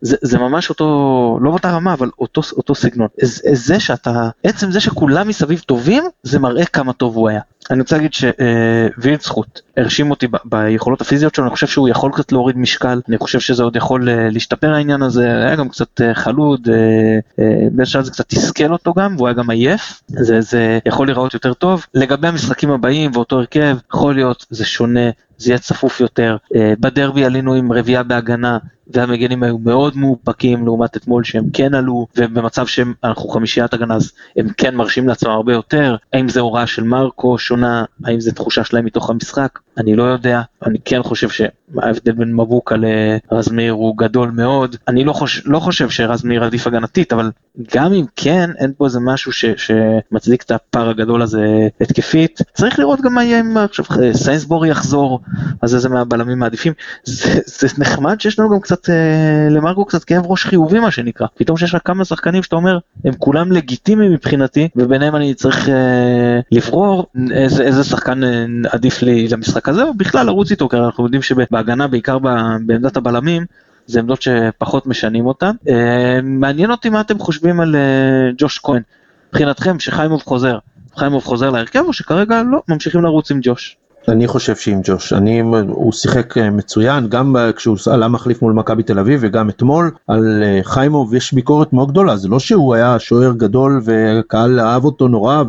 זה, זה ממש אותו, לא באותה רמה, אבל אותו, אותו סגנון. זה, זה שאתה, עצם זה שכולם מסביב טובים, זה מראה כמה טוב הוא היה. אני רוצה להגיד שווילדסחוט הרשים אותי ביכולות הפיזיות שלו, אני חושב שהוא יכול קצת להוריד משקל, אני חושב שזה עוד יכול אה, להשתפר העניין הזה, היה גם קצת אה, חלוד, אה, באיזשהו זה קצת תסכל אותו גם, והוא היה גם עייף, זה, זה יכול להיראות יותר טוב. לגבי המשחקים הבאים ואותו הרכב, יכול להיות, זה שונה, זה יהיה צפוף יותר. בדרבי עלינו עם רביעייה בהגנה, והמגנים היו מאוד מאופקים לעומת אתמול שהם כן עלו, ובמצב שאנחנו חמישיית הגנה אז הם כן מרשים לעצמם הרבה יותר. האם זה הוראה של מרקו שונה, האם זה תחושה שלהם מתוך המשחק, אני לא יודע. אני כן חושב שההבדל בין מבוקה לרז מאיר הוא גדול מאוד. אני לא, חוש, לא חושב שרז מאיר עדיף הגנתית, אבל גם אם כן, אין פה איזה משהו ש, שמצדיק את הפער הגדול הזה התקפית. צריך לראות גם מה יהיה אם עכשיו סיינסבורי יחזור, אז איזה מהבלמים מעדיפים. זה, זה נחמד שיש לנו גם קצת אה, למרקו קצת כאב ראש חיובי מה שנקרא. פתאום שיש לה כמה שחקנים שאתה אומר, הם כולם לגיטימיים מבחינתי, וביניהם אני צריך אה, לברור איזה, איזה שחקן אה, עדיף לי למשחק הזה, או בכלל לרוץ איתו, כי אנחנו יודעים שבהגנה, בעיקר בעמדת הבלמים, זה עמדות שפחות משנים אותן. אה, מעניין אותי מה אתם חושבים על אה, ג'וש כהן. מבחינתכם שחיימוב חוזר, חיימוב חוזר להרכב או שכרגע לא, ממשיכים לרוץ עם ג'וש? אני חושב שעם ג'וש, אני, הוא שיחק אה, מצוין, גם כשהוא עלה מחליף מול מכבי תל אביב וגם אתמול על אה, חיימוב יש ביקורת מאוד גדולה, זה לא שהוא היה שוער גדול וקהל אהב אותו נורא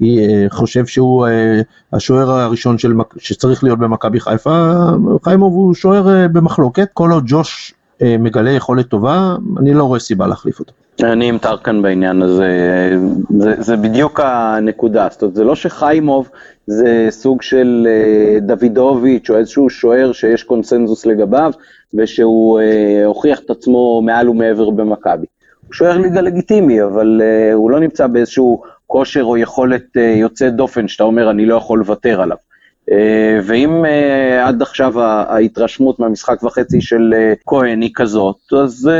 וחושב שהוא אה, השוער הראשון של, שצריך להיות במכבי חיפה, חיימוב הוא שוער במחלוקת, כל עוד ג'וש מגלה יכולת טובה, אני לא רואה סיבה להחליף אותו. אני עם טרקן בעניין הזה, זה, זה בדיוק הנקודה, זאת אומרת זה לא שחיימוב זה סוג של אה, דוידוביץ' או איזשהו שוער שיש קונסנזוס לגביו ושהוא אה, הוכיח את עצמו מעל ומעבר במכבי. הוא שוער ליגה לגיטימי, אבל אה, הוא לא נמצא באיזשהו כושר או יכולת יוצאת דופן שאתה אומר אני לא יכול לוותר עליו. אה, ואם אה, עד עכשיו ההתרשמות מהמשחק וחצי של אה, כהן היא כזאת, אז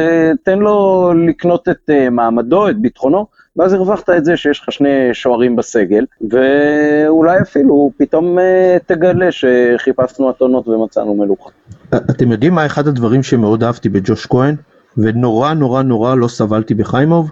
תן לו לקנות את מעמדו, את ביטחונו, ואז הרווחת את זה שיש לך שני שוערים בסגל, ואולי אפילו פתאום תגלה שחיפשנו אתונות ומצאנו מלוכה. אתם יודעים מה אחד הדברים שמאוד אהבתי בג'וש כהן, ונורא נורא נורא לא סבלתי בחיימוב?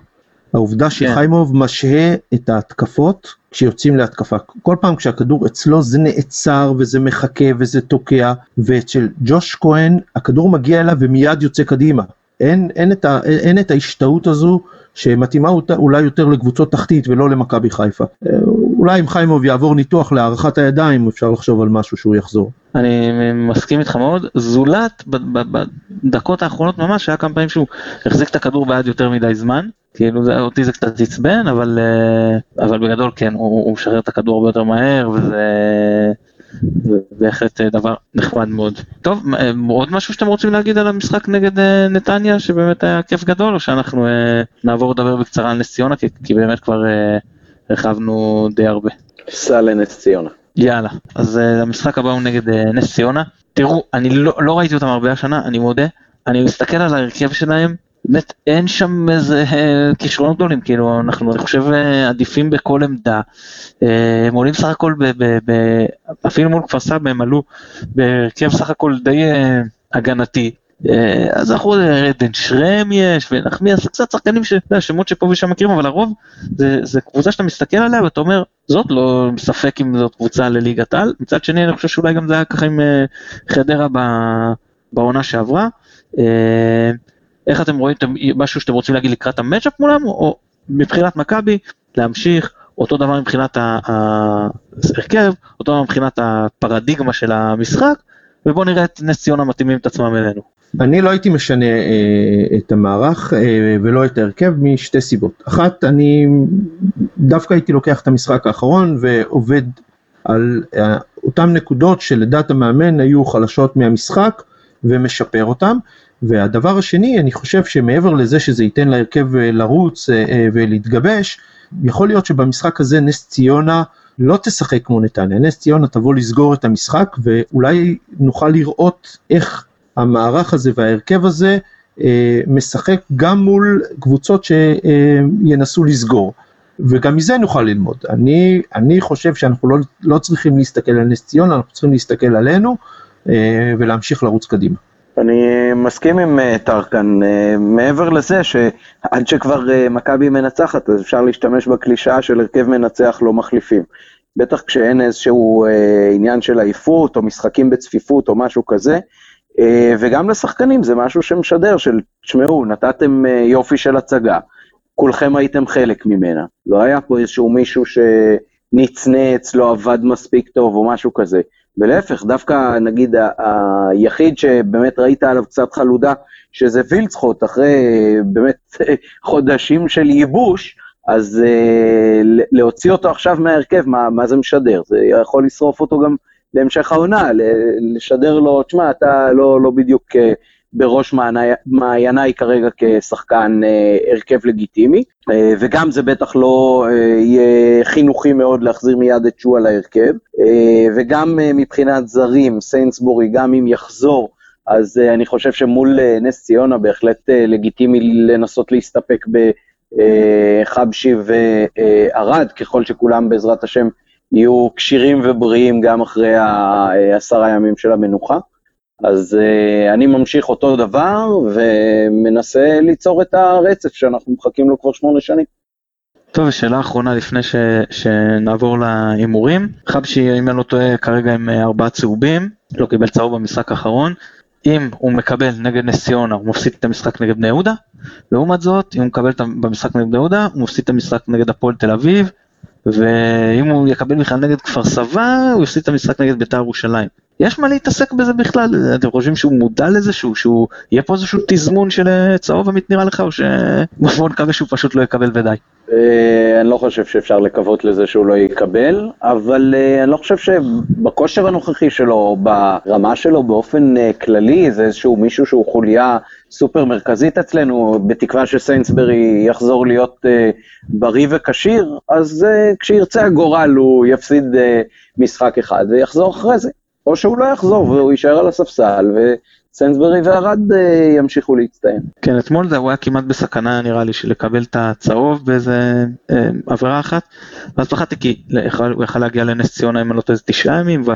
העובדה כן. שחיימוב משהה את ההתקפות כשיוצאים להתקפה. כל פעם כשהכדור אצלו זה נעצר וזה מחכה וזה תוקע, ואצל ג'וש כהן הכדור מגיע אליו ומיד יוצא קדימה. אין, אין, את, ה, אין את ההשתאות הזו שמתאימה אותה אולי יותר לקבוצות תחתית ולא למכבי חיפה. אה, אולי אם חיימוב יעבור ניתוח להארכת הידיים אפשר לחשוב על משהו שהוא יחזור. אני מסכים איתך מאוד, זולת בדקות האחרונות ממש היה כמה פעמים שהוא החזיק את הכדור בעד יותר מדי זמן, כאילו אותי זה קצת עצבן אבל אה, אבל בגדול כן הוא, הוא משחרר את הכדור הרבה יותר מהר וזה בהחלט דבר נחמד מאוד. טוב אה, עוד משהו שאתם רוצים להגיד על המשחק נגד אה, נתניה שבאמת היה כיף גדול או שאנחנו נעבור לדבר בקצרה על נס ציונה כי, כי באמת כבר הרחבנו די הרבה. סע לנס ציונה. יאללה אז המשחק הבא הוא נגד נס ציונה. תראו אני לא, לא ראיתי אותם הרבה השנה אני מודה אני מסתכל על ההרכב שלהם באמת אין שם איזה אה, כישרונות גדולים, כאילו אנחנו אני חושב אה, עדיפים בכל עמדה. אה, הם עולים סך הכל, ב, ב, ב, אפילו מול כפר סבא הם עלו בהרכב סך הכל די הגנתי. אז אנחנו עדן שרם יש ונחמיאס קצת שחקנים שמות שפה ושם מכירים אבל הרוב זה, זה קבוצה שאתה מסתכל עליה ואתה אומר זאת לא ספק אם זאת קבוצה לליגת על מצד שני אני חושב שאולי גם זה היה ככה עם חדרה בעונה שעברה. איך אתם רואים משהו שאתם רוצים להגיד לקראת המצ'אפ מולם, או מבחינת מכבי, להמשיך, אותו דבר מבחינת ההרכב, אותו דבר מבחינת הפרדיגמה של המשחק, ובואו נראה את נס ציונה מתאימים את עצמם אלינו. אני לא הייתי משנה אה, את המערך אה, ולא את ההרכב משתי סיבות. אחת, אני דווקא הייתי לוקח את המשחק האחרון ועובד על אה, אותן נקודות שלדעת המאמן היו חלשות מהמשחק ומשפר אותן. והדבר השני, אני חושב שמעבר לזה שזה ייתן להרכב אה, לרוץ אה, אה, ולהתגבש, יכול להיות שבמשחק הזה נס ציונה לא תשחק כמו נתניה, נס ציונה תבוא לסגור את המשחק ואולי נוכל לראות איך המערך הזה וההרכב הזה משחק גם מול קבוצות שינסו לסגור. וגם מזה נוכל ללמוד. אני, אני חושב שאנחנו לא, לא צריכים להסתכל על נס ציונה, אנחנו צריכים להסתכל עלינו ולהמשיך לרוץ קדימה. אני מסכים עם אה, טרקן, אה, מעבר לזה שעד שכבר אה, מכבי מנצחת, אז אפשר להשתמש בקלישאה של הרכב מנצח לא מחליפים. בטח כשאין איזשהו עניין של עייפות, או משחקים בצפיפות, או משהו כזה. וגם לשחקנים זה משהו שמשדר של, תשמעו, נתתם יופי של הצגה, כולכם הייתם חלק ממנה. לא היה פה איזשהו מישהו שנצנץ, לא עבד מספיק טוב, או משהו כזה. ולהפך, דווקא נגיד היחיד שבאמת ראית עליו קצת חלודה, שזה וילצחוט, אחרי באמת (laughs) חודשים של ייבוש, אז uh, להוציא אותו עכשיו מההרכב, מה, מה זה משדר? זה יכול לשרוף אותו גם להמשך העונה, לשדר לו, תשמע, אתה לא, לא בדיוק uh, בראש מעייניי כרגע כשחקן uh, הרכב לגיטימי, uh, וגם זה בטח לא יהיה חינוכי מאוד להחזיר מיד את שואה להרכב, וגם מבחינת זרים, סיינסבורי, גם אם יחזור, אז אני חושב שמול נס ציונה בהחלט לגיטימי לנסות להסתפק בחבשי וערד, ככל שכולם בעזרת השם יהיו כשירים ובריאים גם אחרי העשרה ימים של המנוחה. אז uh, אני ממשיך אותו דבר ומנסה ליצור את הרצף שאנחנו מחכים לו כבר שמונה שנים. טוב, שאלה אחרונה לפני ש, שנעבור להימורים. חבשי, אם אני לא טועה, כרגע עם אה, ארבעה צהובים, לא קיבל צהוב במשחק האחרון. אם הוא מקבל נגד נס ציונה, הוא מפסיד את המשחק נגד בני יהודה. לעומת זאת, אם הוא מקבל במשחק נגד בני יהודה, הוא מפסיד את המשחק נגד הפועל תל אביב. ואם הוא יקבל בכלל נגד כפר סבא, הוא יפסיד את המשחק נגד בית"ר ירושלים. יש מה להתעסק בזה בכלל? אתם חושבים שהוא מודע לזה, שהוא, שהוא יהיה פה איזשהו תזמון של אה, צהוב עמית נראה לך, או שבוא נקווה שהוא פשוט לא יקבל ודי? אה, אני לא חושב שאפשר לקוות לזה שהוא לא יקבל, אבל אה, אני לא חושב שבכושר הנוכחי שלו, ברמה שלו באופן כללי, זה איזשהו מישהו שהוא חוליה סופר מרכזית אצלנו, בתקווה שסיינסברי יחזור להיות uh, בריא וכשיר, אז uh, כשירצה הגורל הוא יפסיד uh, משחק אחד ויחזור אחרי זה. או שהוא לא יחזור והוא יישאר על הספסל וסיינסברי וערד uh, ימשיכו להצטיין. כן, אתמול זה היה כמעט בסכנה נראה לי של לקבל את הצהוב באיזה אה, עבירה אחת, ואז פחדתי כי הוא יכל להגיע לנס ציונה אם אני לא טועה תשעה ימים, ו-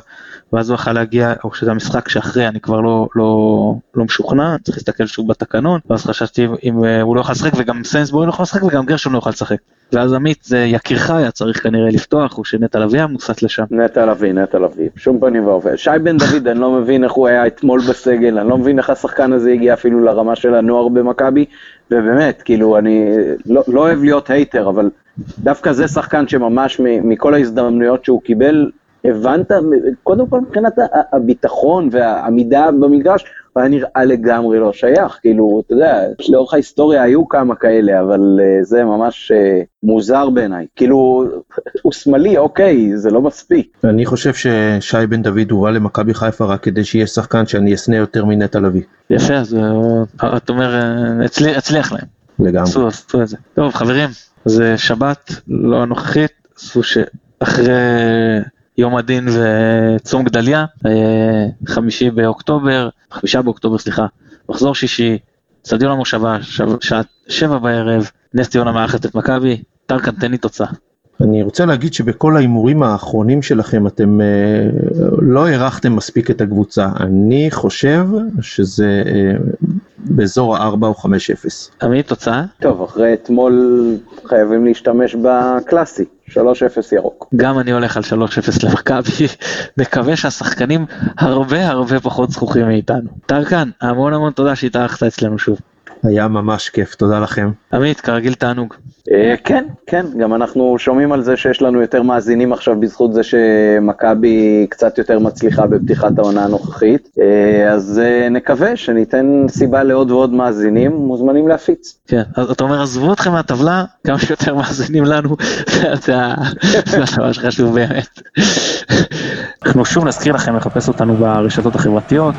ואז הוא יכל להגיע, או שזה המשחק שאחרי אני כבר לא, לא, לא משוכנע, צריך להסתכל שוב בתקנון, ואז חשבתי אם אה, הוא לא יוכל לשחק וגם סיינסבורי לא יכול לשחק וגם גרשון לא יוכל לשחק. ואז עמית זה יקירך היה צריך כנראה לפתוח, או שנטע לביא היה מוסט לשם. נטע לביא, נטע לביא, בשום פנים ואופן. שי בן דוד, אני לא מבין איך הוא היה אתמול בסגל, אני לא מבין איך השחקן הזה הגיע אפילו לרמה של הנוער במכבי, ובאמת, כאילו, אני לא, לא אוהב להיות הייטר, אבל דווקא זה שחקן שממש מכל ההזדמנויות שהוא קיבל, הבנת, קודם כל מבחינת הביטחון והעמידה במגרש, הוא היה נראה לגמרי לא שייך, כאילו, אתה יודע, לאורך ההיסטוריה היו כמה כאלה, אבל uh, זה ממש uh, מוזר בעיניי. כאילו, הוא שמאלי, אוקיי, זה לא מספיק. אני חושב ששי בן דוד הובא למכבי חיפה רק כדי שיהיה שחקן שאני אשנא יותר מנטע לביא, יפה, אז אה, אתה אומר, אה, הצליח להם. לגמרי. עשו, עשו את זה. טוב חברים, זה שבת לא הנוכחית, עשו שאחרי יום הדין וצום גדליה, אה, חמישי באוקטובר, חמישה באוקטובר סליחה, מחזור שישי, אצטדיון המושבה, שב- שעה שבע בערב, נס ציונה מארחת את מכבי, טרקן תן לי תוצאה. אני רוצה להגיד שבכל ההימורים האחרונים שלכם אתם אה, לא הערכתם מספיק את הקבוצה. אני חושב שזה אה, באזור ה-4 או 5-0. עמית תוצאה? טוב, אחרי אתמול חייבים להשתמש בקלאסי, 3-0 ירוק. גם אני הולך על 3-0 למכבי, (laughs) מקווה שהשחקנים הרבה הרבה פחות זכוכים מאיתנו. טרקן, המון המון תודה שהתארחת אצלנו שוב. היה ממש כיף, תודה לכם. עמית, כרגיל תענוג. אה, כן, כן, גם אנחנו שומעים על זה שיש לנו יותר מאזינים עכשיו בזכות זה שמכבי קצת יותר מצליחה בפתיחת העונה הנוכחית, אה, אז אה, נקווה שניתן סיבה לעוד ועוד מאזינים, מוזמנים להפיץ. כן, אז אתה אומר עזבו אתכם מהטבלה, כמה שיותר מאזינים לנו, זה- הדבר שחשוב באמת. אנחנו שוב נזכיר לכם לחפש אותנו ברשתות החברתיות,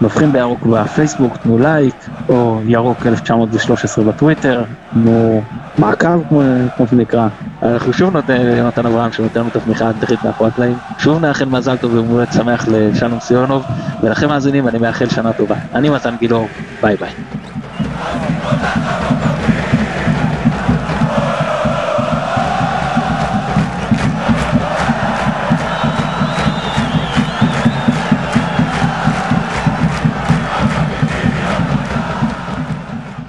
מבחין בירוק בפייסבוק, תנו לייק, או ירוק 1913 בטוויטר, תנו מעקב כמו כמו שזה נקרא. אנחנו שוב נותן ליונתן אברהם שנותן לנו את התמיכה הטכנית מאחורי הקלעים, שוב נאחל מזל טוב ויום שמח לשלום סיונוב, ולכם מאזינים אני מאחל שנה טובה. אני מתן גילאור, ביי ביי.